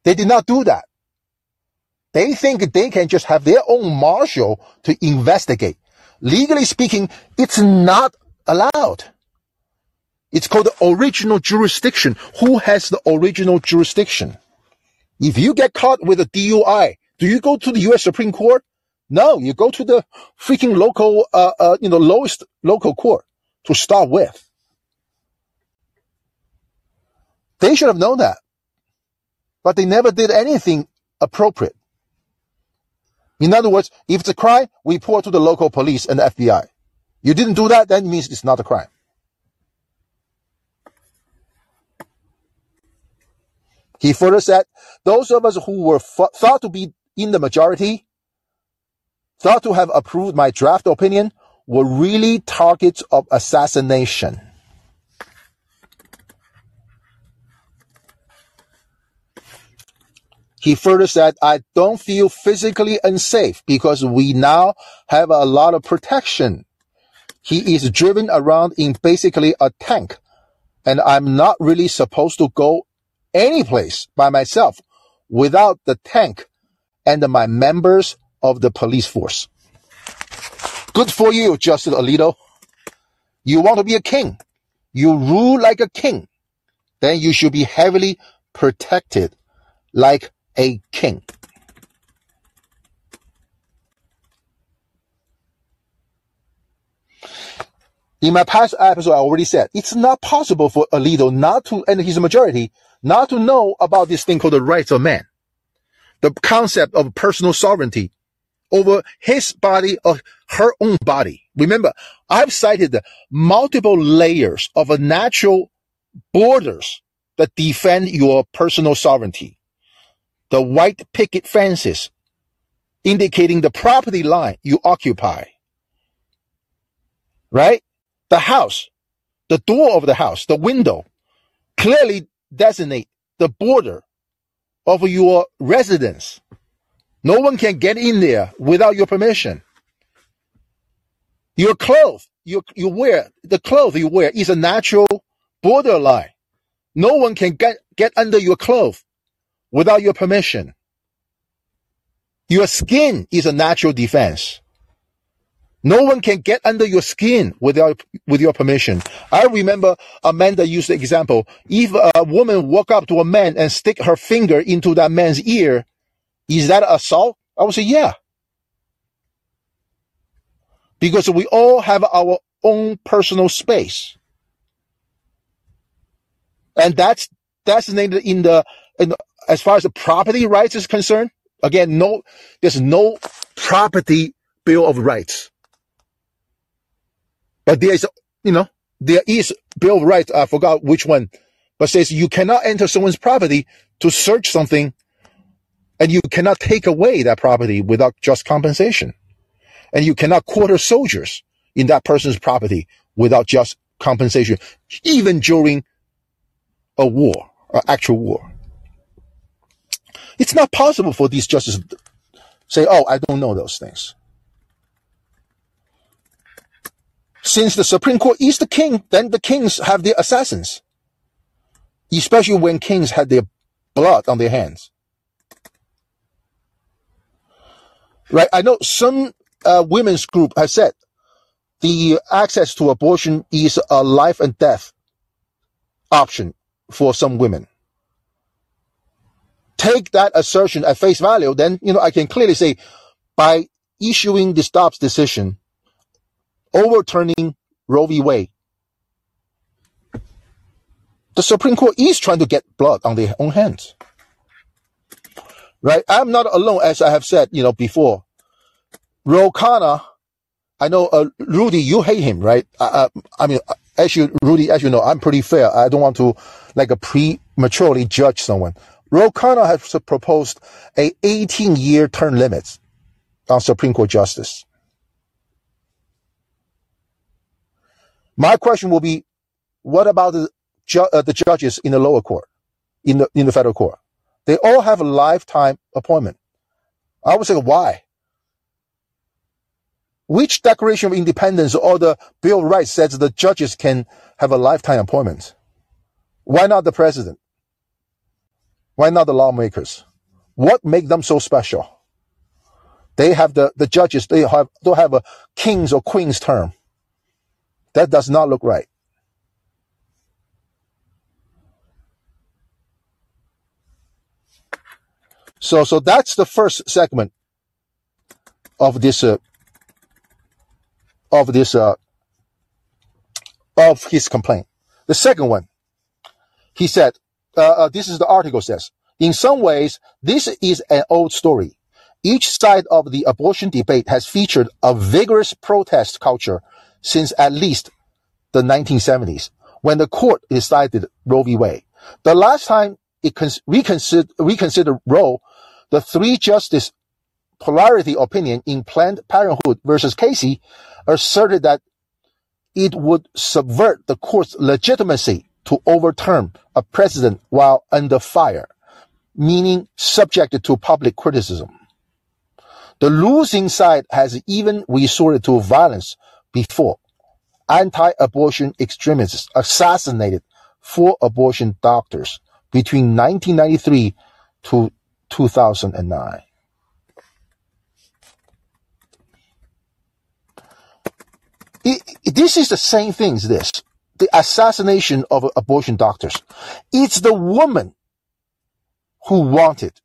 They did not do that. They think they can just have their own marshal to investigate. Legally speaking, it's not allowed. It's called the original jurisdiction. Who has the original jurisdiction? If you get caught with a DUI, do you go to the U.S. Supreme Court? No, you go to the freaking local, uh, uh, you know, lowest local court to start with. They should have known that, but they never did anything appropriate. In other words, if it's a crime, we report to the local police and the FBI. You didn't do that, then it means it's not a crime. He further said, those of us who were thought to be in the majority, thought to have approved my draft opinion, were really targets of assassination. He further said, I don't feel physically unsafe because we now have a lot of protection. He is driven around in basically a tank and I'm not really supposed to go any place by myself without the tank and my members of the police force. Good for you, Justice Alito. You want to be a king. You rule like a king. Then you should be heavily protected like a king. In my past episode, I already said it's not possible for Alito not to, and his majority, not to know about this thing called the rights of man. The concept of personal sovereignty over his body or her own body. Remember, I've cited the multiple layers of a natural borders that defend your personal sovereignty. The white picket fences indicating the property line you occupy. right? The house, the door of the house, the window clearly designate the border of your residence. No one can get in there without your permission. Your clothes, you, you wear, the clothes you wear is a natural borderline. No one can get, get under your clothes without your permission. Your skin is a natural defense. No one can get under your skin without with your permission. I remember Amanda used the example. If a woman walk up to a man and stick her finger into that man's ear, is that assault? I would say yeah. Because we all have our own personal space. And that's designated in the, in the as far as the property rights is concerned. Again, no, there's no property bill of rights. But there is, you know, there is Bill of Rights. I forgot which one, but says you cannot enter someone's property to search something, and you cannot take away that property without just compensation, and you cannot quarter soldiers in that person's property without just compensation, even during a war, an actual war. It's not possible for these justices to say, "Oh, I don't know those things." Since the Supreme Court is the king, then the kings have their assassins. Especially when kings had their blood on their hands. Right? I know some uh, women's group has said the access to abortion is a life and death option for some women. Take that assertion at face value, then, you know, I can clearly say by issuing the Dobbs decision, overturning Roe v. Wade. The Supreme Court is trying to get blood on their own hands. Right? I'm not alone, as I have said, you know, before. Ro Khanna, I know, uh, Rudy, you hate him, right? Uh, I mean, as you, Rudy, as you know, I'm pretty fair. I don't want to, like, a prematurely judge someone. Ro Khanna has proposed a 18 year term limit on Supreme Court justice. My question will be, what about the, ju- uh, the judges in the lower court, in the in the federal court? They all have a lifetime appointment. I would say why? Which Declaration of Independence or the Bill of Rights says the judges can have a lifetime appointment? Why not the president? Why not the lawmakers? What make them so special? They have the, the judges, they have, don't have a king's or queen's term. That does not look right. So, so that's the first segment of this, uh, of this, uh, of his complaint. The second one, he said, uh, uh, this is the article says, in some ways, this is an old story. Each side of the abortion debate has featured a vigorous protest culture since at least the 1970s when the court decided Roe v. Wade. The last time it cons- reconsidered, reconsidered Roe, the three justice plurality opinion in Planned Parenthood versus Casey asserted that it would subvert the court's legitimacy to overturn a president while under fire, meaning subjected to public criticism. The losing side has even resorted to violence before. Anti-abortion extremists assassinated four abortion doctors between 1993 to 2009. It, this is the same thing as this. The assassination of abortion doctors. It's the woman who wanted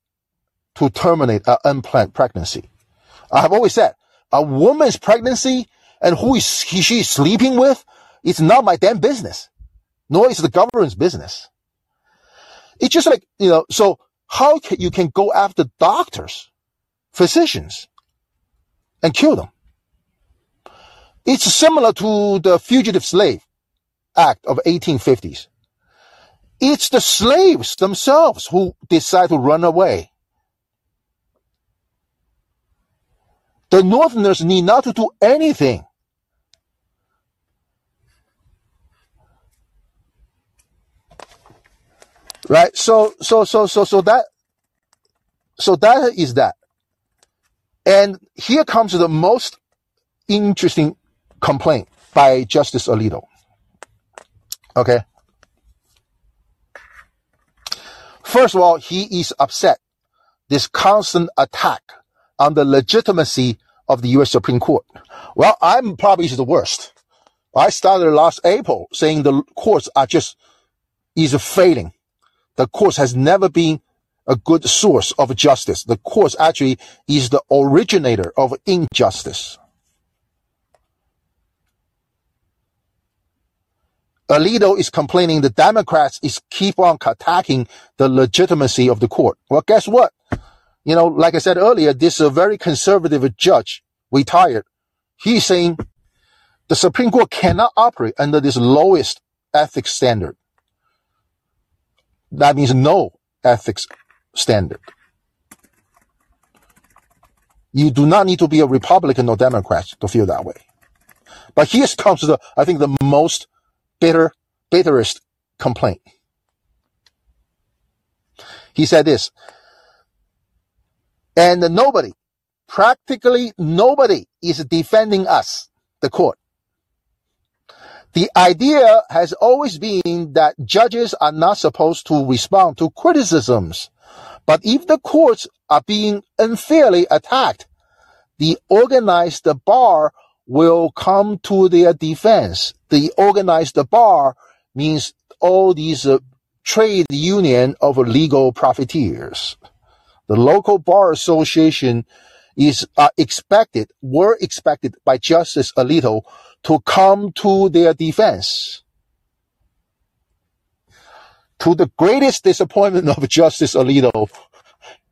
to terminate an unplanned pregnancy. I have always said a woman's pregnancy and who is he, she sleeping with, it's not my damn business. Nor is the government's business. It's just like, you know, so how can you can go after doctors, physicians, and kill them? It's similar to the Fugitive Slave Act of 1850s. It's the slaves themselves who decide to run away. The Northerners need not to do anything. Right? So, so, so, so, so that, so that is that. And here comes the most interesting complaint by Justice Alito. Okay. First of all, he is upset this constant attack on the legitimacy of the U.S. Supreme Court. Well, I'm probably the worst. I started last April saying the courts are just is failing. The courts has never been a good source of justice. The courts actually is the originator of injustice. Alito is complaining the Democrats is keep on attacking the legitimacy of the court. Well, guess what? You know, like I said earlier, this is a very conservative judge, retired. He's saying the Supreme Court cannot operate under this lowest ethics standard. That means no ethics standard. You do not need to be a Republican or Democrat to feel that way. But here comes the, I think, the most bitter, bitterest complaint. He said this, and nobody, practically nobody is defending us, the court. The idea has always been that judges are not supposed to respond to criticisms. But if the courts are being unfairly attacked, the organized bar will come to their defense. The organized bar means all these uh, trade union of legal profiteers. The local bar association is uh, expected, were expected by Justice Alito to come to their defense. To the greatest disappointment of Justice Alito,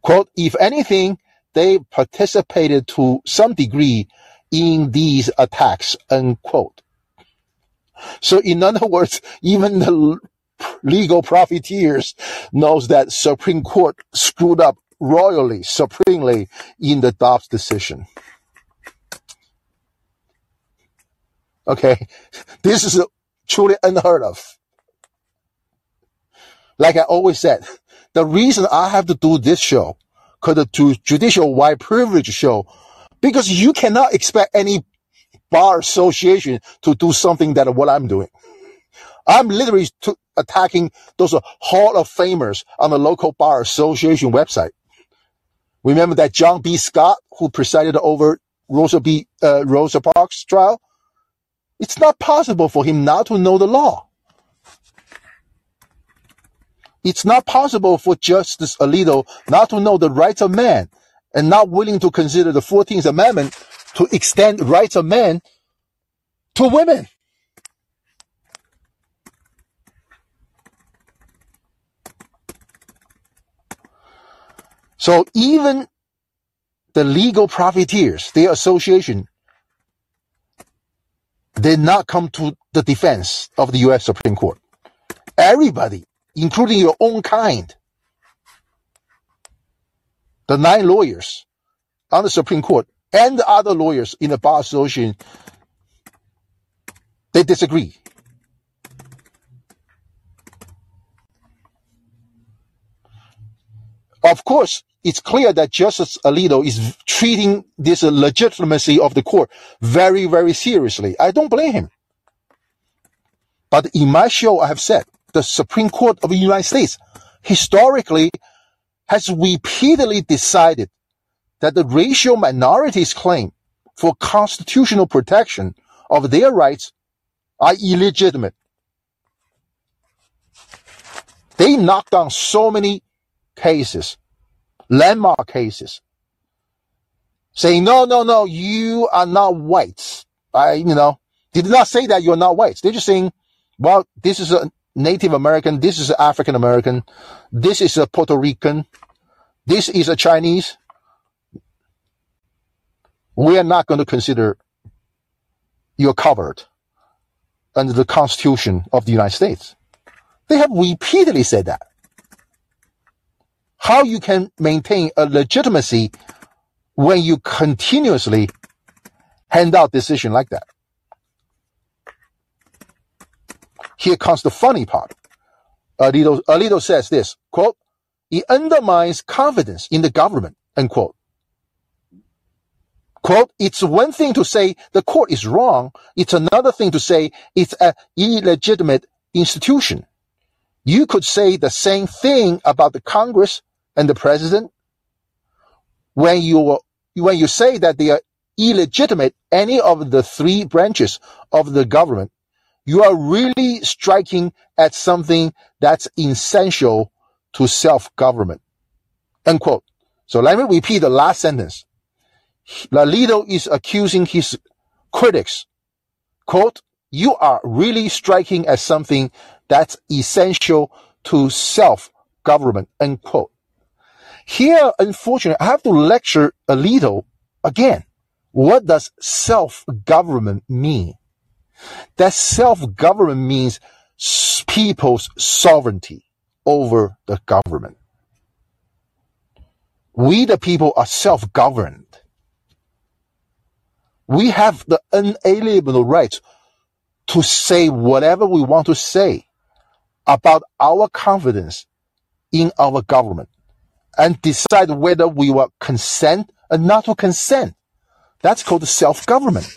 quote, if anything, they participated to some degree in these attacks, unquote. So in other words, even the legal profiteers knows that Supreme Court screwed up royally, supremely in the Dobbs decision. Okay. This is truly unheard of. Like I always said, the reason I have to do this show, called the Judicial White Privilege Show, because you cannot expect any bar association to do something that what I'm doing. I'm literally attacking those Hall of Famers on the local bar association website. Remember that John B. Scott, who presided over Rosa B. Uh, Rosa Parks trial? It's not possible for him not to know the law. It's not possible for Justice Alito not to know the rights of man and not willing to consider the 14th Amendment to extend rights of men to women. So even the legal profiteers, their association, did not come to the defense of the U.S. Supreme Court. Everybody, including your own kind, the nine lawyers on the Supreme Court and the other lawyers in the Bar Association, they disagree. Of course, it's clear that Justice Alito is treating this legitimacy of the court very, very seriously. I don't blame him. But in my show, I have said the Supreme Court of the United States historically has repeatedly decided that the racial minorities' claim for constitutional protection of their rights are illegitimate. They knocked down so many cases landmark cases saying, no, no, no, you are not white. I, you know, they did not say that you're not white. They're just saying, well, this is a Native American. This is an African American. This is a Puerto Rican. This is a Chinese. We are not going to consider you're covered under the Constitution of the United States. They have repeatedly said that how you can maintain a legitimacy when you continuously hand out decision like that. Here comes the funny part. Alito, Alito says this, quote, it undermines confidence in the government, unquote. Quote, it's one thing to say the court is wrong. It's another thing to say it's an illegitimate institution. You could say the same thing about the Congress and the president. When you, when you say that they are illegitimate, any of the three branches of the government, you are really striking at something that's essential to self-government. Unquote. So let me repeat the last sentence. Alito is accusing his critics, quote, you are really striking at something that's essential to self-government, unquote. Here, unfortunately, I have to lecture Alito again. What does self-government mean? That self-government means people's sovereignty over the government. We the people are self-governed. We have the unalienable right to say whatever we want to say about our confidence in our government and decide whether we will consent or not to consent. That's called self-government.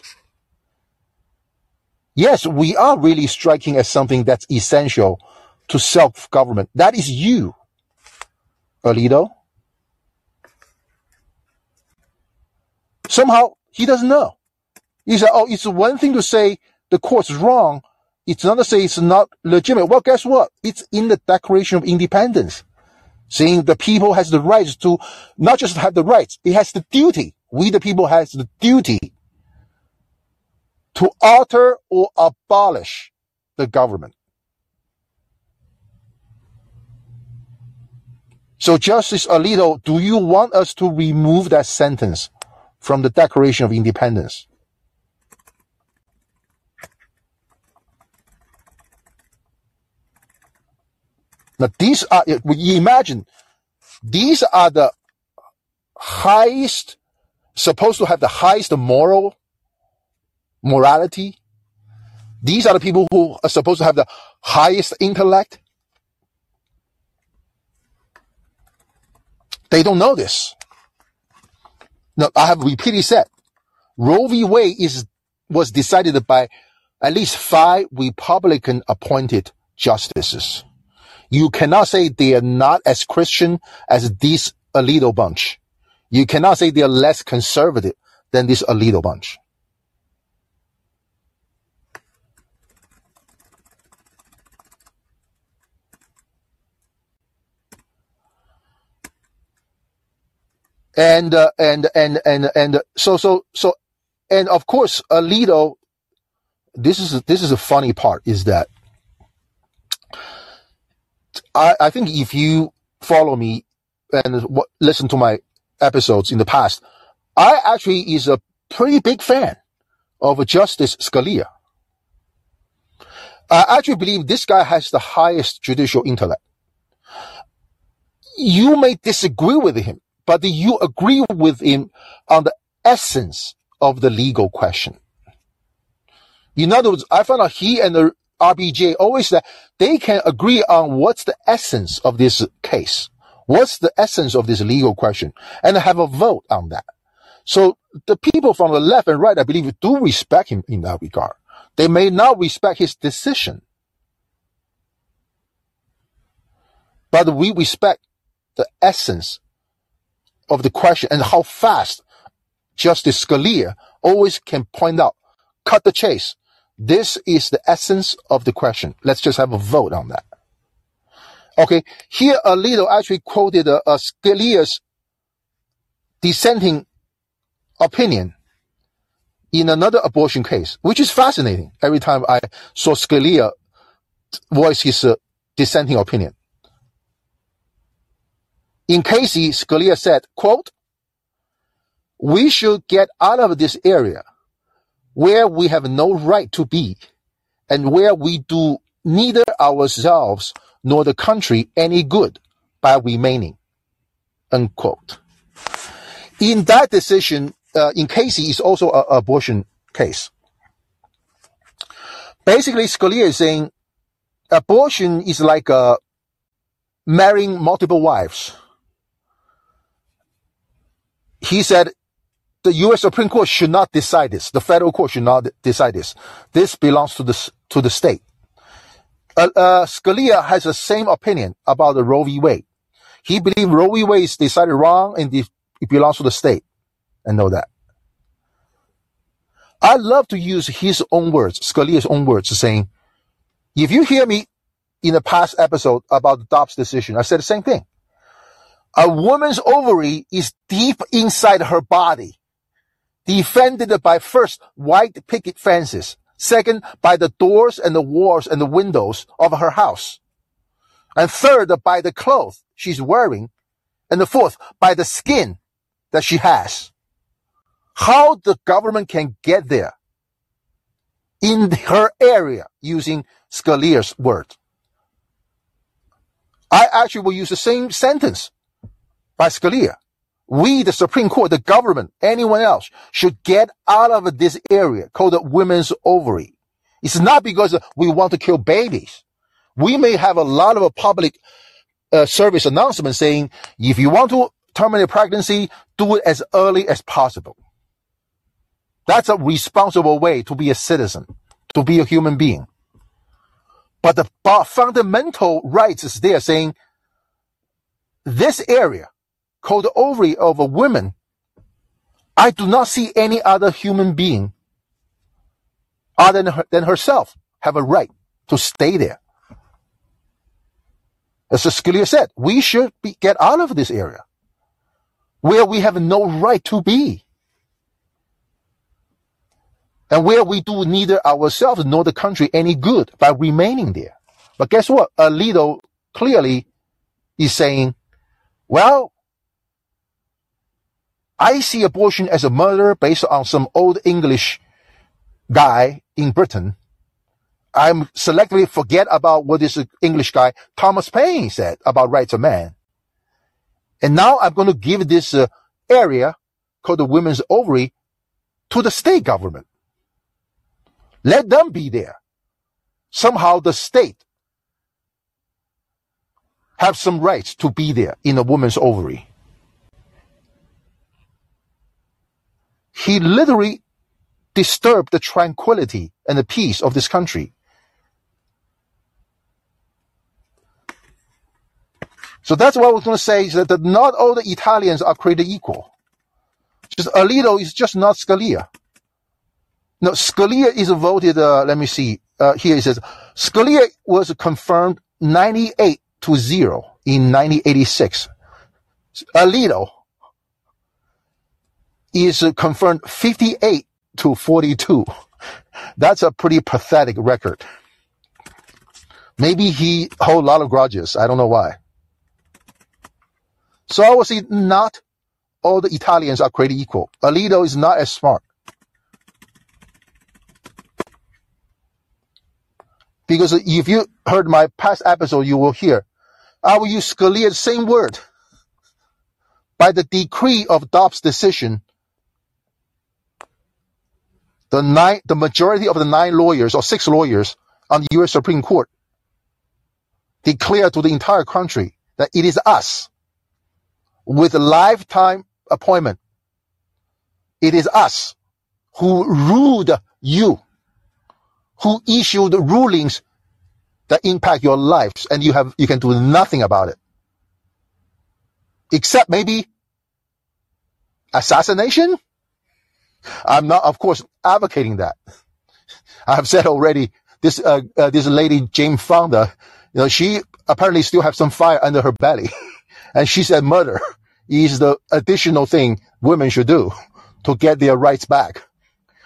Yes, we are really striking at something that's essential to self-government. That is you, Alito. Somehow he doesn't know. He said, oh, it's one thing to say the court's wrong. It's another to say it's not legitimate. Well, guess what? It's in the Declaration of Independence saying the people has the rights to not just have the rights, it has the duty. We the people has the duty to alter or abolish the government. So Justice Alito, do you want us to remove that sentence from the Declaration of Independence? Now these are, you imagine, these are the highest, supposed to have the highest moral, morality. These are the people who are supposed to have the highest intellect. They don't know this. Now, I have repeatedly said, Roe v. Wade is, was decided by at least five Republican appointed justices. You cannot say they are not as Christian as this Alito bunch. You cannot say they are less conservative than this Alito bunch. And, uh, and, and, and, and so, so, so, and of course, Alito, this is, this is a funny part is that I, I think if you follow me and w- listen to my episodes in the past, I actually is a pretty big fan of Justice Scalia. I actually believe this guy has the highest judicial intellect. You may disagree with him, but you agree with him on the essence of the legal question. In other words, I found out he and the RBG always that they can agree on what's the essence of this case. What's the essence of this legal question and have a vote on that. So the people from the left and right, I believe, do respect him in that regard. They may not respect his decision, but we respect the essence of the question and how fast Justice Scalia always can point out, cut the chase, this is the essence of the question. Let's just have a vote on that. Okay, here a Alito actually quoted a, a Scalia's dissenting opinion in another abortion case, which is fascinating. Every time I saw Scalia voice his uh, dissenting opinion. In Casey, Scalia said, quote, we should get out of this area where we have no right to be and where we do neither ourselves nor the country any good by remaining. Unquote. In that decision, uh, in Casey is also an abortion case. Basically, Scalia is saying abortion is like a marrying multiple wives. He said the U.S. Supreme Court should not decide this. The federal court should not decide this. This belongs to the to the state. Uh, uh, Scalia has the same opinion about the Roe v. Wade. He believes Roe v. Wade is decided wrong and it belongs to the state. And know that. I love to use his own words, Scalia's own words, saying, if you hear me in the past episode about the Dobbs decision, I said the same thing. A woman's ovary is deep inside her body, defended by first white picket fences, second by the doors and the walls and the windows of her house, and third by the clothes she's wearing, and the fourth by the skin that she has. How the government can get there in her area using Scalia's word. I actually will use the same sentence by Scalia. We, the Supreme Court, the government, anyone else should get out of this area called the women's ovary. It's not because we want to kill babies. We may have a lot of a public uh, service announcement saying, if you want to terminate pregnancy, do it as early as possible. That's a responsible way to be a citizen, to be a human being. But the fundamental rights is there saying this area called the ovary of a woman, I do not see any other human being other than, her, than herself have a right to stay there. As Scalia said, we should be, get out of this area where we have no right to be and where we do neither ourselves nor the country any good by remaining there. But guess what? Alito clearly is saying, well, I see abortion as a murder based on some old English guy in Britain. I'm selectively forget about what this English guy, Thomas Paine said about rights of man. And now I'm going to give this uh, area called the women's ovary to the state government. Let them be there. Somehow the state have some rights to be there in a woman's ovary. He literally disturbed the tranquility and the peace of this country. So that's what I was going to say is that not all the Italians are created equal. Just Alito is just not Scalia. No, Scalia is voted, uh, let me see, uh, here it says, Scalia was confirmed 98 to 0 in 1986. Alito is confirmed 58 to 42. That's a pretty pathetic record. Maybe he hold a lot of grudges. I don't know why. So I would say not all the Italians are created equal. Alito is not as smart. Because if you heard my past episode, you will hear I will use Scalia's same word. By the decree of Dobbs' decision, the nine, the majority of the nine lawyers or six lawyers on the U.S. Supreme Court declare to the entire country that it is us with lifetime appointment. It is us who ruled you who issued rulings that impact your lives and you have, you can do nothing about it. Except maybe assassination? I'm not, of course, advocating that. I have said already, this, uh, uh, this lady, Jane Fonda, you know, she apparently still has some fire under her belly. and she said murder is the additional thing women should do to get their rights back.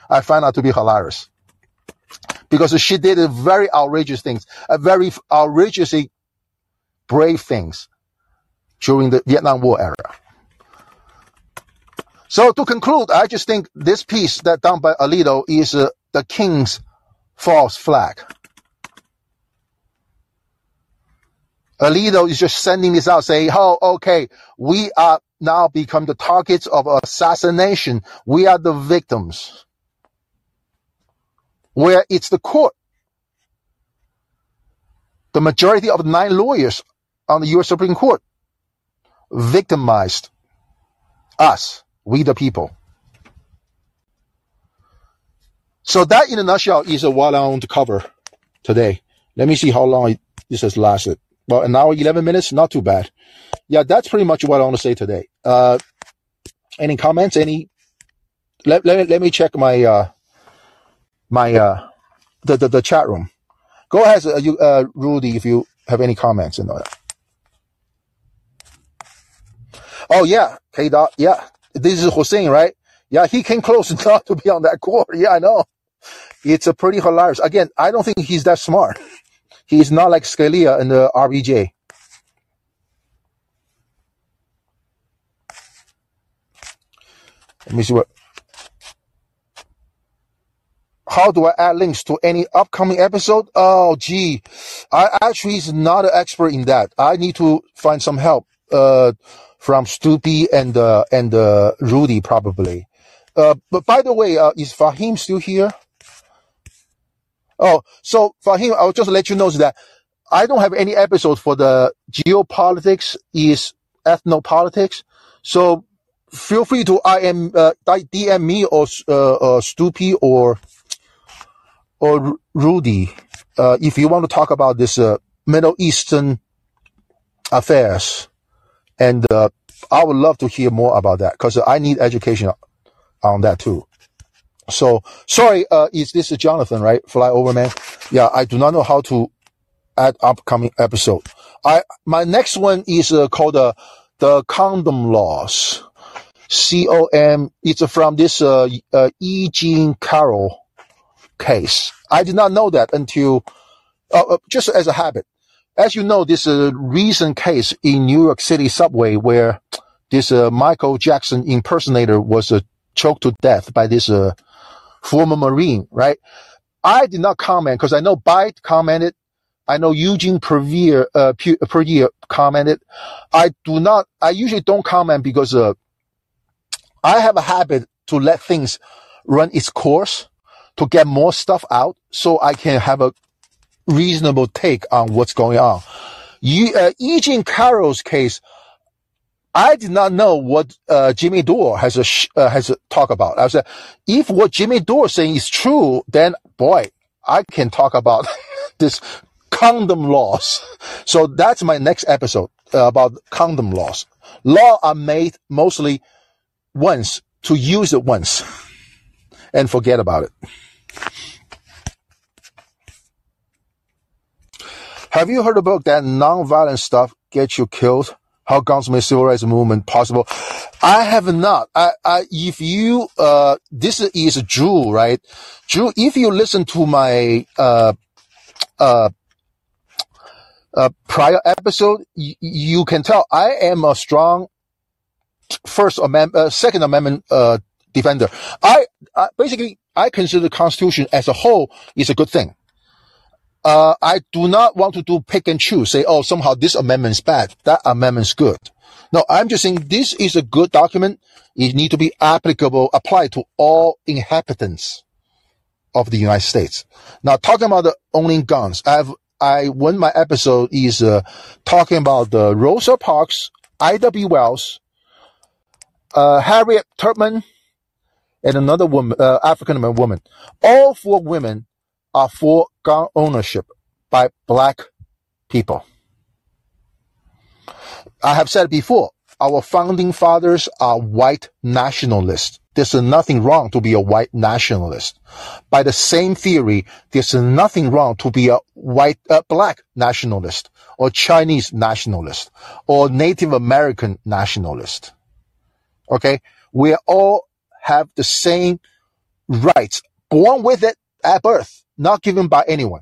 I find that to be hilarious because she did very outrageous things, very outrageously brave things during the Vietnam War era. So to conclude, I just think this piece that done by Alito is uh, the king's false flag. Alito is just sending this out saying, oh, okay, we are now become the targets of assassination. We are the victims where it's the court. The majority of nine lawyers on the U.S. Supreme Court victimized us, we the people. So that in a nutshell is want to cover today. Let me see how long this has lasted. Well, an hour, 11 minutes, not too bad. Yeah, that's pretty much what I want to say today. Uh, any comments? Any, let, let, let me check my, uh, my, uh, the, the, the chat room. Go ahead, uh, you, uh, Rudy, if you have any comments and all that. Oh yeah, K dot, yeah. This is Hussein, right? Yeah, he came close enough to be on that court. Yeah, I know. It's a pretty hilarious. Again, I don't think he's that smart. He's not like Scalia in the RBG. Let me see what. How do I add links to any upcoming episode? Oh, gee, I actually is not an expert in that. I need to find some help uh, from Stoopy and uh, and uh, Rudy probably. Uh, but by the way, uh, is Fahim still here? Oh, so Fahim, I'll just let you know that I don't have any episode for the geopolitics is ethnopolitics. So feel free to IM, uh, DM me or, uh, uh, Stoopy or, or Rudy, uh, if you want to talk about this, uh, Middle Eastern affairs. And, uh, I would love to hear more about that because I need education on that too. So sorry, uh, is this Jonathan, right? Flyover man. Yeah, I do not know how to add upcoming episode. I, my next one is uh, called, uh, the condom laws. C-O-M. It's from this, uh, uh, E. Jean Carroll case. I did not know that until, uh, uh just as a habit. As you know, this uh, recent case in New York City subway where this uh, Michael Jackson impersonator was uh, choked to death by this uh, former Marine, right? I did not comment because I know Byte commented. I know Eugene Puryear, uh, Puryear commented. I do not, I usually don't comment because, uh, I have a habit to let things run its course to get more stuff out so I can have a reasonable take on what's going on. You, uh, Eugene Carroll's case, I did not know what uh, Jimmy Dore has a sh- uh, has a talk about. I said, if what Jimmy Dore is saying is true, then boy, I can talk about this condom laws. So that's my next episode uh, about condom laws. Law are made mostly once to use it once and forget about it. Have you heard about that non-violent stuff get you killed? How guns make civil rights movement possible? I have not. I, I, if you, uh, this is Drew, right? Drew, if you listen to my, uh, uh, uh, prior episode, y- you can tell I am a strong First Amendment, uh, Second Amendment, uh, defender. I, I, basically, I consider the Constitution as a whole is a good thing uh, I do not want to do pick and choose, say, oh, somehow this amendment is bad, that amendment is good. No, I'm just saying this is a good document. It need to be applicable, applied to all inhabitants of the United States. Now, talking about the owning guns, I've, I, when my episode is, uh, talking about the Rosa Parks, I.W. Wells, uh, Harriet Tubman, and another woman, uh, African American woman. All four women are for gun ownership by black people. I have said before, our founding fathers are white nationalists. There's nothing wrong to be a white nationalist. By the same theory, there's nothing wrong to be a white, uh, black nationalist or Chinese nationalist or Native American nationalist. Okay. We all have the same rights, born with it at birth not given by anyone.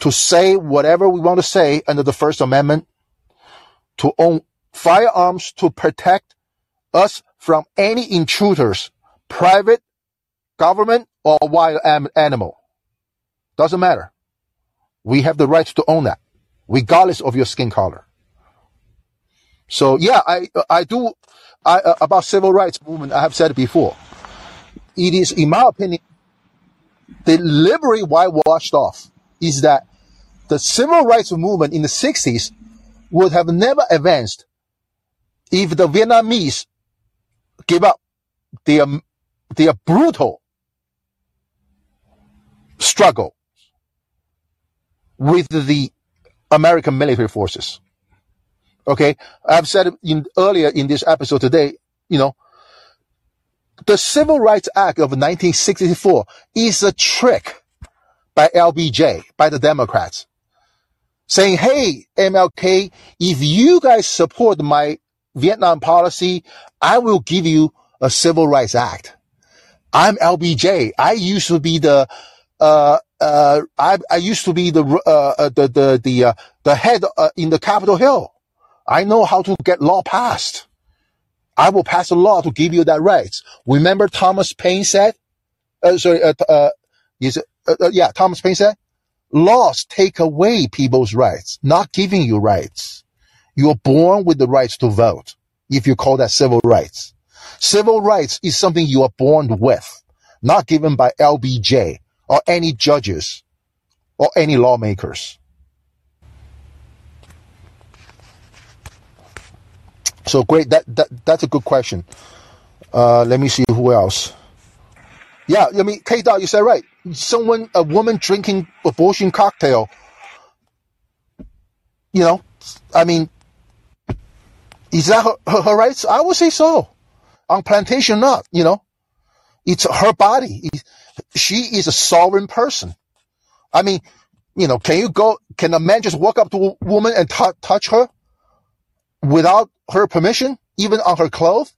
To say whatever we want to say under the First Amendment, to own firearms to protect us from any intruders, private, government, or wild animal. Doesn't matter. We have the right to own that, regardless of your skin color. So yeah, I I do I, uh, about civil rights movement. I have said before. It is, in my opinion, deliberately whitewashed off is that the civil rights movement in the 60s would have never advanced if the Vietnamese gave up their, their brutal struggle with the American military forces. Okay. I've said in earlier in this episode today, you know, the Civil Rights Act of 1964 is a trick by LBJ, by the Democrats, saying, Hey, MLK, if you guys support my Vietnam policy, I will give you a Civil Rights Act. I'm LBJ. I used to be the, uh, uh, I, I used to be the, uh, uh the, the, the, uh, the head uh, in the Capitol Hill. I know how to get law passed. I will pass a law to give you that rights. Remember Thomas Paine said, uh, sorry, uh, uh, is it, uh, uh, yeah, Thomas Paine said, laws take away people's rights, not giving you rights. You are born with the rights to vote, if you call that civil rights. Civil rights is something you are born with, not given by LBJ or any judges or any lawmakers. So great. That, that that's a good question. Uh, let me see who else. Yeah, I mean, K Dot, you said right. Someone, a woman drinking abortion cocktail. You know, I mean, is that her, her, her rights? I would say so. On plantation, not. You know, it's her body. She is a sovereign person. I mean, you know, can you go? Can a man just walk up to a woman and t- touch her without her permission, even on her clothes?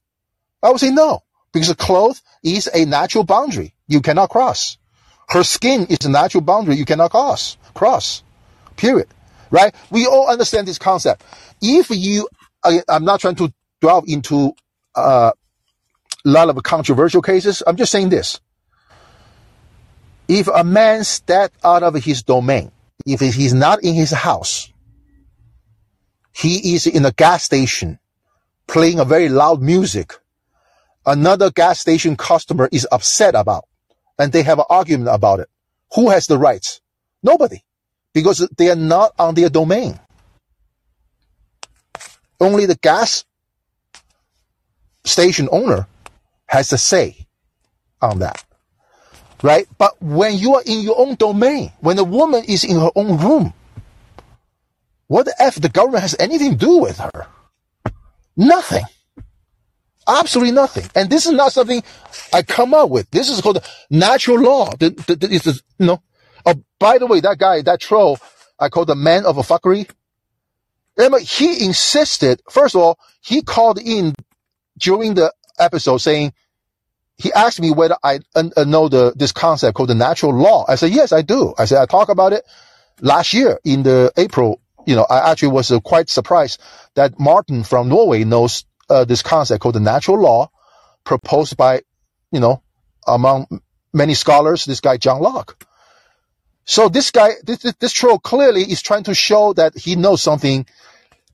I would say no, because the cloth is a natural boundary you cannot cross. Her skin is a natural boundary you cannot cross. Cross. Period. Right? We all understand this concept. If you, I, am not trying to delve into uh, a lot of controversial cases. I'm just saying this. If a man step out of his domain, if he's not in his house, he is in a gas station playing a very loud music. Another gas station customer is upset about and they have an argument about it. Who has the rights? Nobody because they are not on their domain. Only the gas station owner has a say on that. Right? But when you are in your own domain, when a woman is in her own room, what the F the government has anything to do with her? Nothing. Absolutely nothing. And this is not something I come up with. This is called natural law. This is, you know. Oh, by the way, that guy, that troll, I call the man of a fuckery. He insisted, first of all, he called in during the episode saying, he asked me whether I uh, know the, this concept called the natural law. I said, yes, I do. I said, I talked about it last year in the April you know, I actually was uh, quite surprised that Martin from Norway knows uh, this concept called the natural law proposed by, you know, among many scholars, this guy John Locke. So this guy, this, this troll clearly is trying to show that he knows something.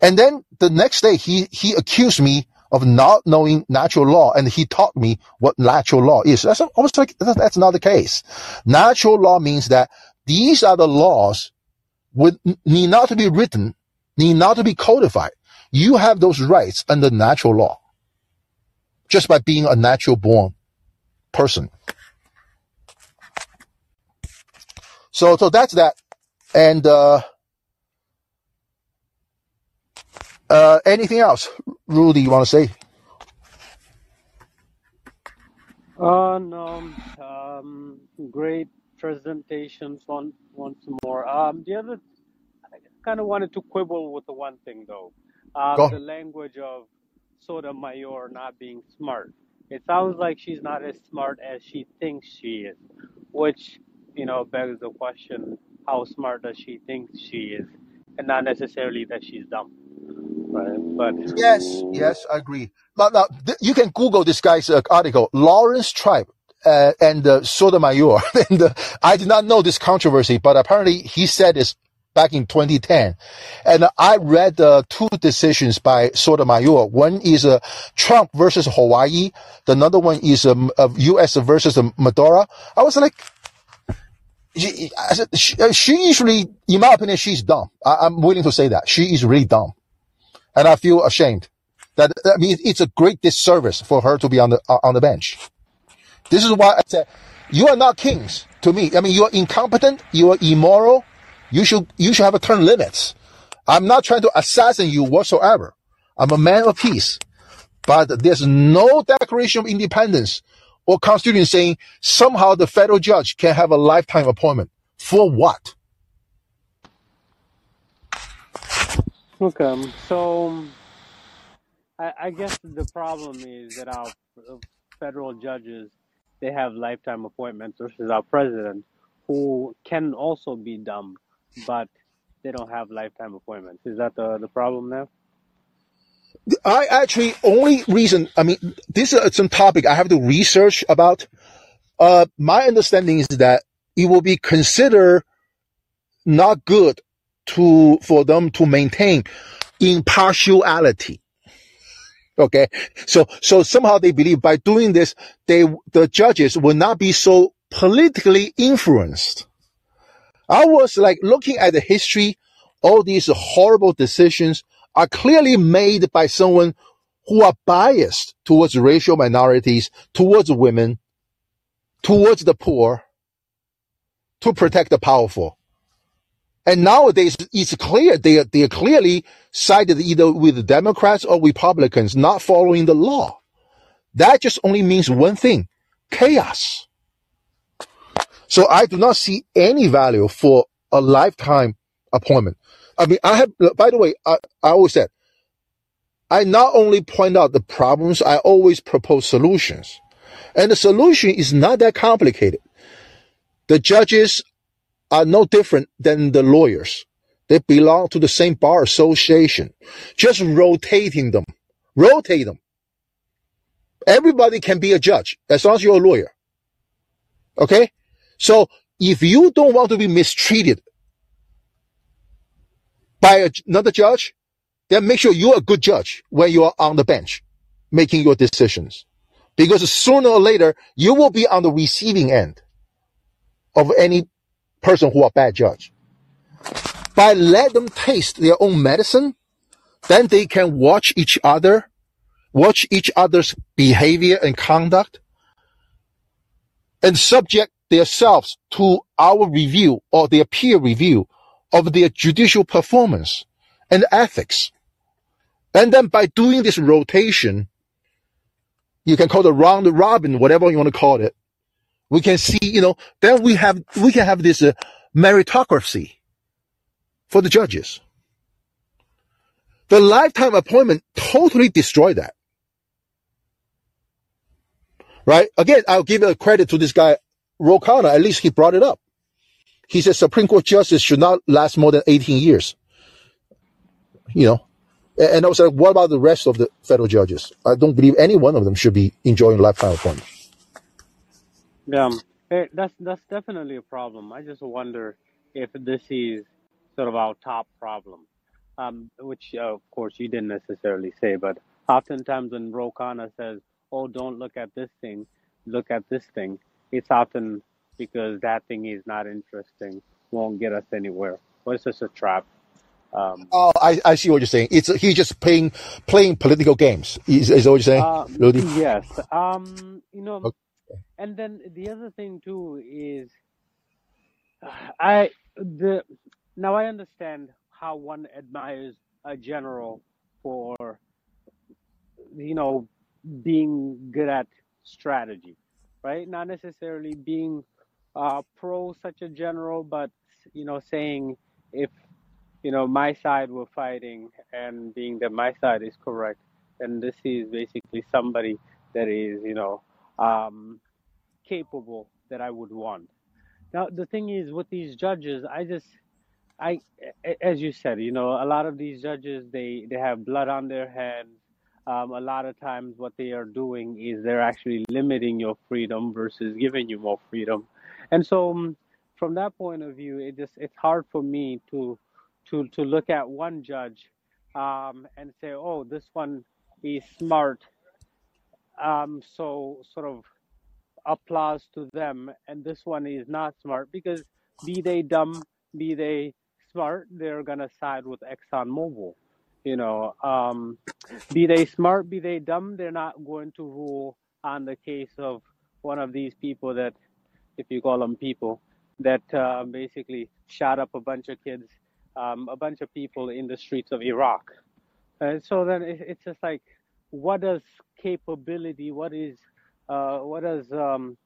And then the next day he, he accused me of not knowing natural law and he taught me what natural law is. That's almost like, that's not the case. Natural law means that these are the laws would need not to be written, need not to be codified. You have those rights under natural law. Just by being a natural born person. So, so that's that. And, uh, uh, anything else, Rudy, you want to say? Uh, no, um, great presentations once once more. Um, the other, I kind of wanted to quibble with the one thing though, um, Go. the language of Sotomayor not being smart. It sounds like she's not as smart as she thinks she is, which you know begs the question: How smart does she think she is, and not necessarily that she's dumb, right? But Yes, yes, I agree. But now th- you can Google this guy's uh, article, Laurence Tribe uh, and uh, Sotomayor. and uh, I did not know this controversy, but apparently he said this back in 2010. And I read uh, two decisions by Sotomayor. One is uh, Trump versus Hawaii. The other one is um, U.S. versus uh, Maduro. I was like, She, said, she, uh, she usually, in my opinion, she's dumb. I, I'm willing to say that she is really dumb, and I feel ashamed. That I mean, it's a great disservice for her to be on the on the bench. This is why I said, you are not kings to me. I mean, you are incompetent. You are immoral. You should you should have a term limits. I'm not trying to assassinate you whatsoever. I'm a man of peace. But there's no Declaration of Independence or Constitution saying somehow the federal judge can have a lifetime appointment. For what? Okay, so I, I guess the problem is that our uh, federal judges they have lifetime appointments versus our president, who can also be dumb, but they don't have lifetime appointments. Is that the the problem now? I actually only reason, I mean, this is some topic I have to research about. Uh, my understanding is that it will be considered not good to, for them to maintain impartiality. Okay. So, so somehow they believe by doing this, they, the judges will not be so politically influenced. I was like looking at the history, all these horrible decisions are clearly made by someone who are biased towards racial minorities, towards women, towards the poor, to protect the powerful. And nowadays, it's clear they are, they are clearly sided either with the Democrats or Republicans not following the law. That just only means one thing, chaos. So I do not see any value for a lifetime appointment. I mean, I have, by the way, I, I always said, I not only point out the problems, I always propose solutions. And the solution is not that complicated. The judges are no different than the lawyers. They belong to the same bar association. Just rotating them. Rotate them. Everybody can be a judge as long as you're a lawyer. Okay? So if you don't want to be mistreated by another judge, then make sure you're a good judge when you are on the bench making your decisions. Because sooner or later, you will be on the receiving end of any person who are bad judge. By let them taste their own medicine, then they can watch each other, watch each other's behavior and conduct, and subject themselves to our review or their peer review of their judicial performance and ethics. And then by doing this rotation, you can call it round robin, whatever you want to call it. We can see, you know, then we have, we can have this uh, meritocracy for the judges. The lifetime appointment totally destroyed that. Right? Again, I'll give a credit to this guy, Ro Khanna. At least he brought it up. He said Supreme Court justice should not last more than 18 years. You know, and I was like, what about the rest of the federal judges? I don't believe any one of them should be enjoying lifetime appointment. Yeah, eh, that's that's definitely a problem. I just wonder if this is sort of our top problem, um, which uh, of course you didn't necessarily say, but oftentimes when Ro Khanna says, "Oh, don't look at this thing, look at this thing," it's often because that thing is not interesting, won't get us anywhere, or it's just a trap. Um, Oh, I, I see what you're saying. It's he's just playing playing political games. Is, is that what you're saying, uh, Rudy? yes, um, you know, Okay. And then the other thing too is I the now I understand how one admires a general for you know being good at strategy, right? Not necessarily being uh, pro such a general, but you know saying if you know my side were fighting and being that my side is correct, then this is basically somebody that is you know um, capable that I would want. Now the thing is with these judges, I just I, as you said, you know, a lot of these judges they they have blood on their hands. Um, a lot of times, what they are doing is they're actually limiting your freedom versus giving you more freedom. And so, um, from that point of view, it just it's hard for me to to to look at one judge um, and say, oh, this one is smart. Um, so sort of applause to them, and this one is not smart because be they dumb, be they smart, they're gonna side with ExxonMobil. You know, um, be they smart, be they dumb, they're not going to rule on the case of one of these people that, if you call them people, that uh, basically shot up a bunch of kids, um, a bunch of people in the streets of Iraq. And so then it, it's just like, what does capability, what is, uh, what does um,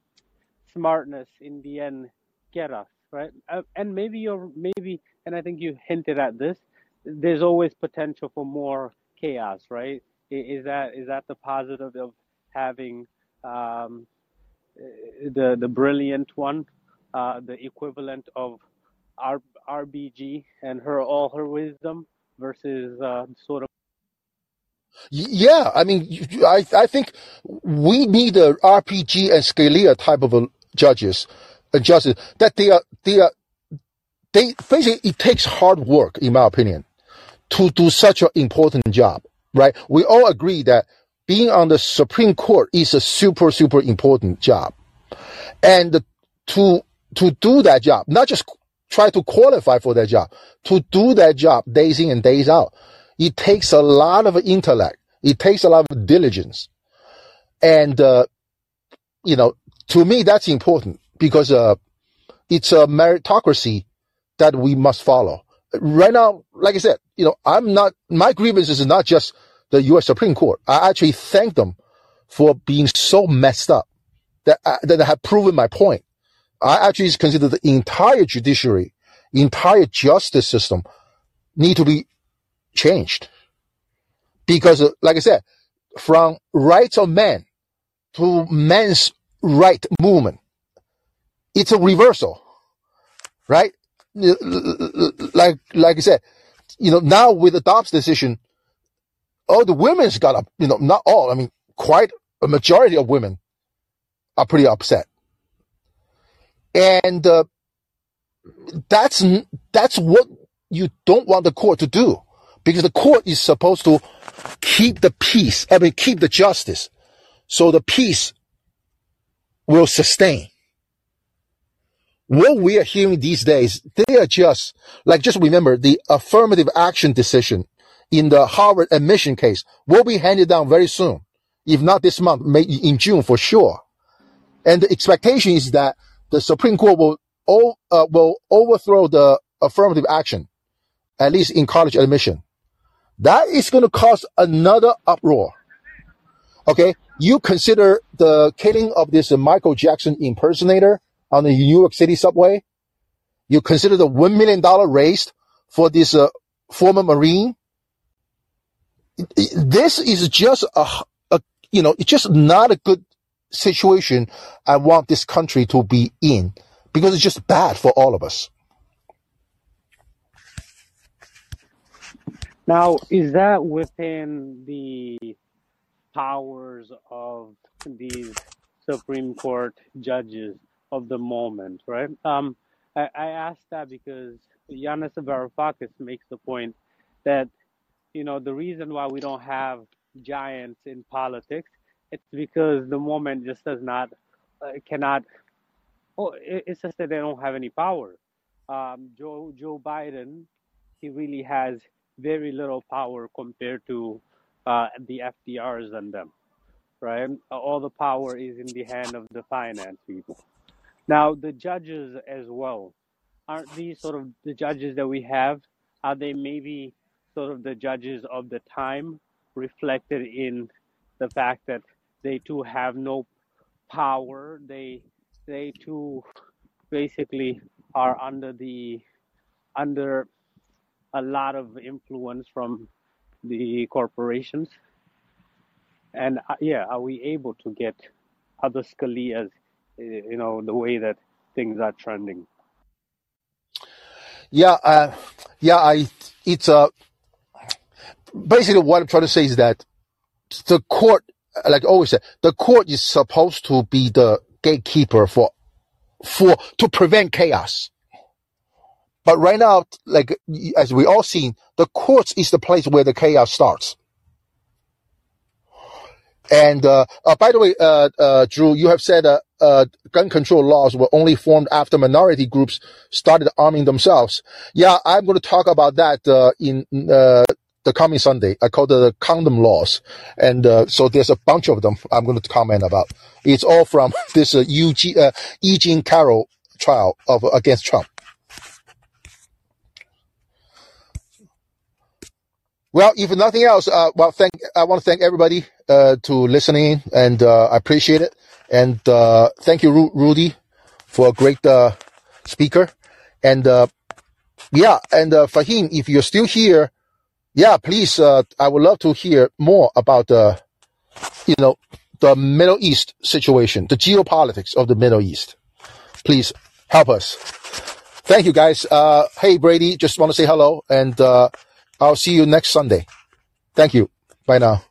smartness in the end get us, right? Uh, and maybe you're, maybe, and I think you hinted at this, there's always potential for more chaos, right? Is that is that the positive of having um, eh, the the brilliant one, uh, the equivalent of R, RBG and her all her wisdom versus uh, sort of Yeah, I mean, I I think we need a RBG and Scalia type of judges, justice that they are they are they basically it takes hard work, in my opinion, to do such an important job, right? We all agree that being on the Supreme Court is a super super important job, and to to do that job, not just try to qualify for that job, to do that job days in and days out, it takes a lot of intellect. It takes a lot of diligence, and uh, you know, to me, that's important because uh, it's a meritocracy that we must follow. Right now, like I said, you know, I'm not, my grievance is not just the U.S. Supreme Court. I actually thank them for being so messed up that, I, that I have proven my point. I actually consider the entire judiciary, entire justice system need to be changed because, like I said, from rights of man to man's right movement, it's a reversal, right? Like, like I said, you know, now with the Dobbs decision, all the women's got up, you know, not all, I mean, quite a majority of women are pretty upset. And, uh, that's, that's what you don't want the court to do because the court is supposed to keep the peace, I mean, keep the justice. So the peace will sustain. What we are hearing these days, they are just, like, just remember the affirmative action decision in the Harvard admission case will be handed down very soon. If not this month, in June for sure. And the expectation is that the Supreme Court will, uh, will overthrow the affirmative action, at least in college admission. That is going to cause another uproar. Okay. You consider the killing of this Michael Jackson impersonator on the New York City subway. You consider the $1 million raised for this uh, former Marine. This is just a, a, you know, it's just not a good situation I want this country to be in because it's just bad for all of us. Now is that within the powers of these Supreme Court judges of the moment, right? Um, I, I ask that because Yanis Varoufakis makes the point that you know the reason why we don't have giants in politics it's because the moment just does not uh, cannot oh it, it's just that they don't have any power um, joe joe biden he really has very little power compared to uh, the fdrs and them right? All the power is in the hand of the finance people. Now the judges as well. Aren't these sort of the judges that we have are they maybe sort of the judges of the time reflected in the fact that they too have no power? They they too basically are under the under a lot of influence from the corporations and uh, yeah are we able to get other scalias uh, you know the way that things are trending Yeah. Uh, yeah. I, it's, a, basically what I'm trying to say is that the court, like I always said, the court is supposed to be the gatekeeper for, for, to prevent chaos. But right now, like, as we all seen, the courts is the place where the chaos starts. And, uh, uh by the way, uh, uh, Drew, you have said, uh, uh, gun control laws were only formed after minority groups started arming themselves. Yeah, I'm going to talk about that uh, in uh, the coming Sunday. I call it the condom laws, and so there's a bunch of them. I'm going to comment about. It's all from this uh, Eugene, uh, E. Carroll trial of against Trump. Well, if nothing else, uh, well, thank I want to thank everybody uh, to listening, and uh, I appreciate it. And uh, thank you, Ru- Rudy, for a great uh, speaker. And uh, yeah, and uh, Fahim, if you're still here, yeah, please, uh, I would love to hear more about the, you know, the Middle East situation, the geopolitics of the Middle East. Please help us. Thank you, guys. Uh, hey, Brady, just want to say hello, and uh, I'll see you next Sunday. Thank you. Bye now.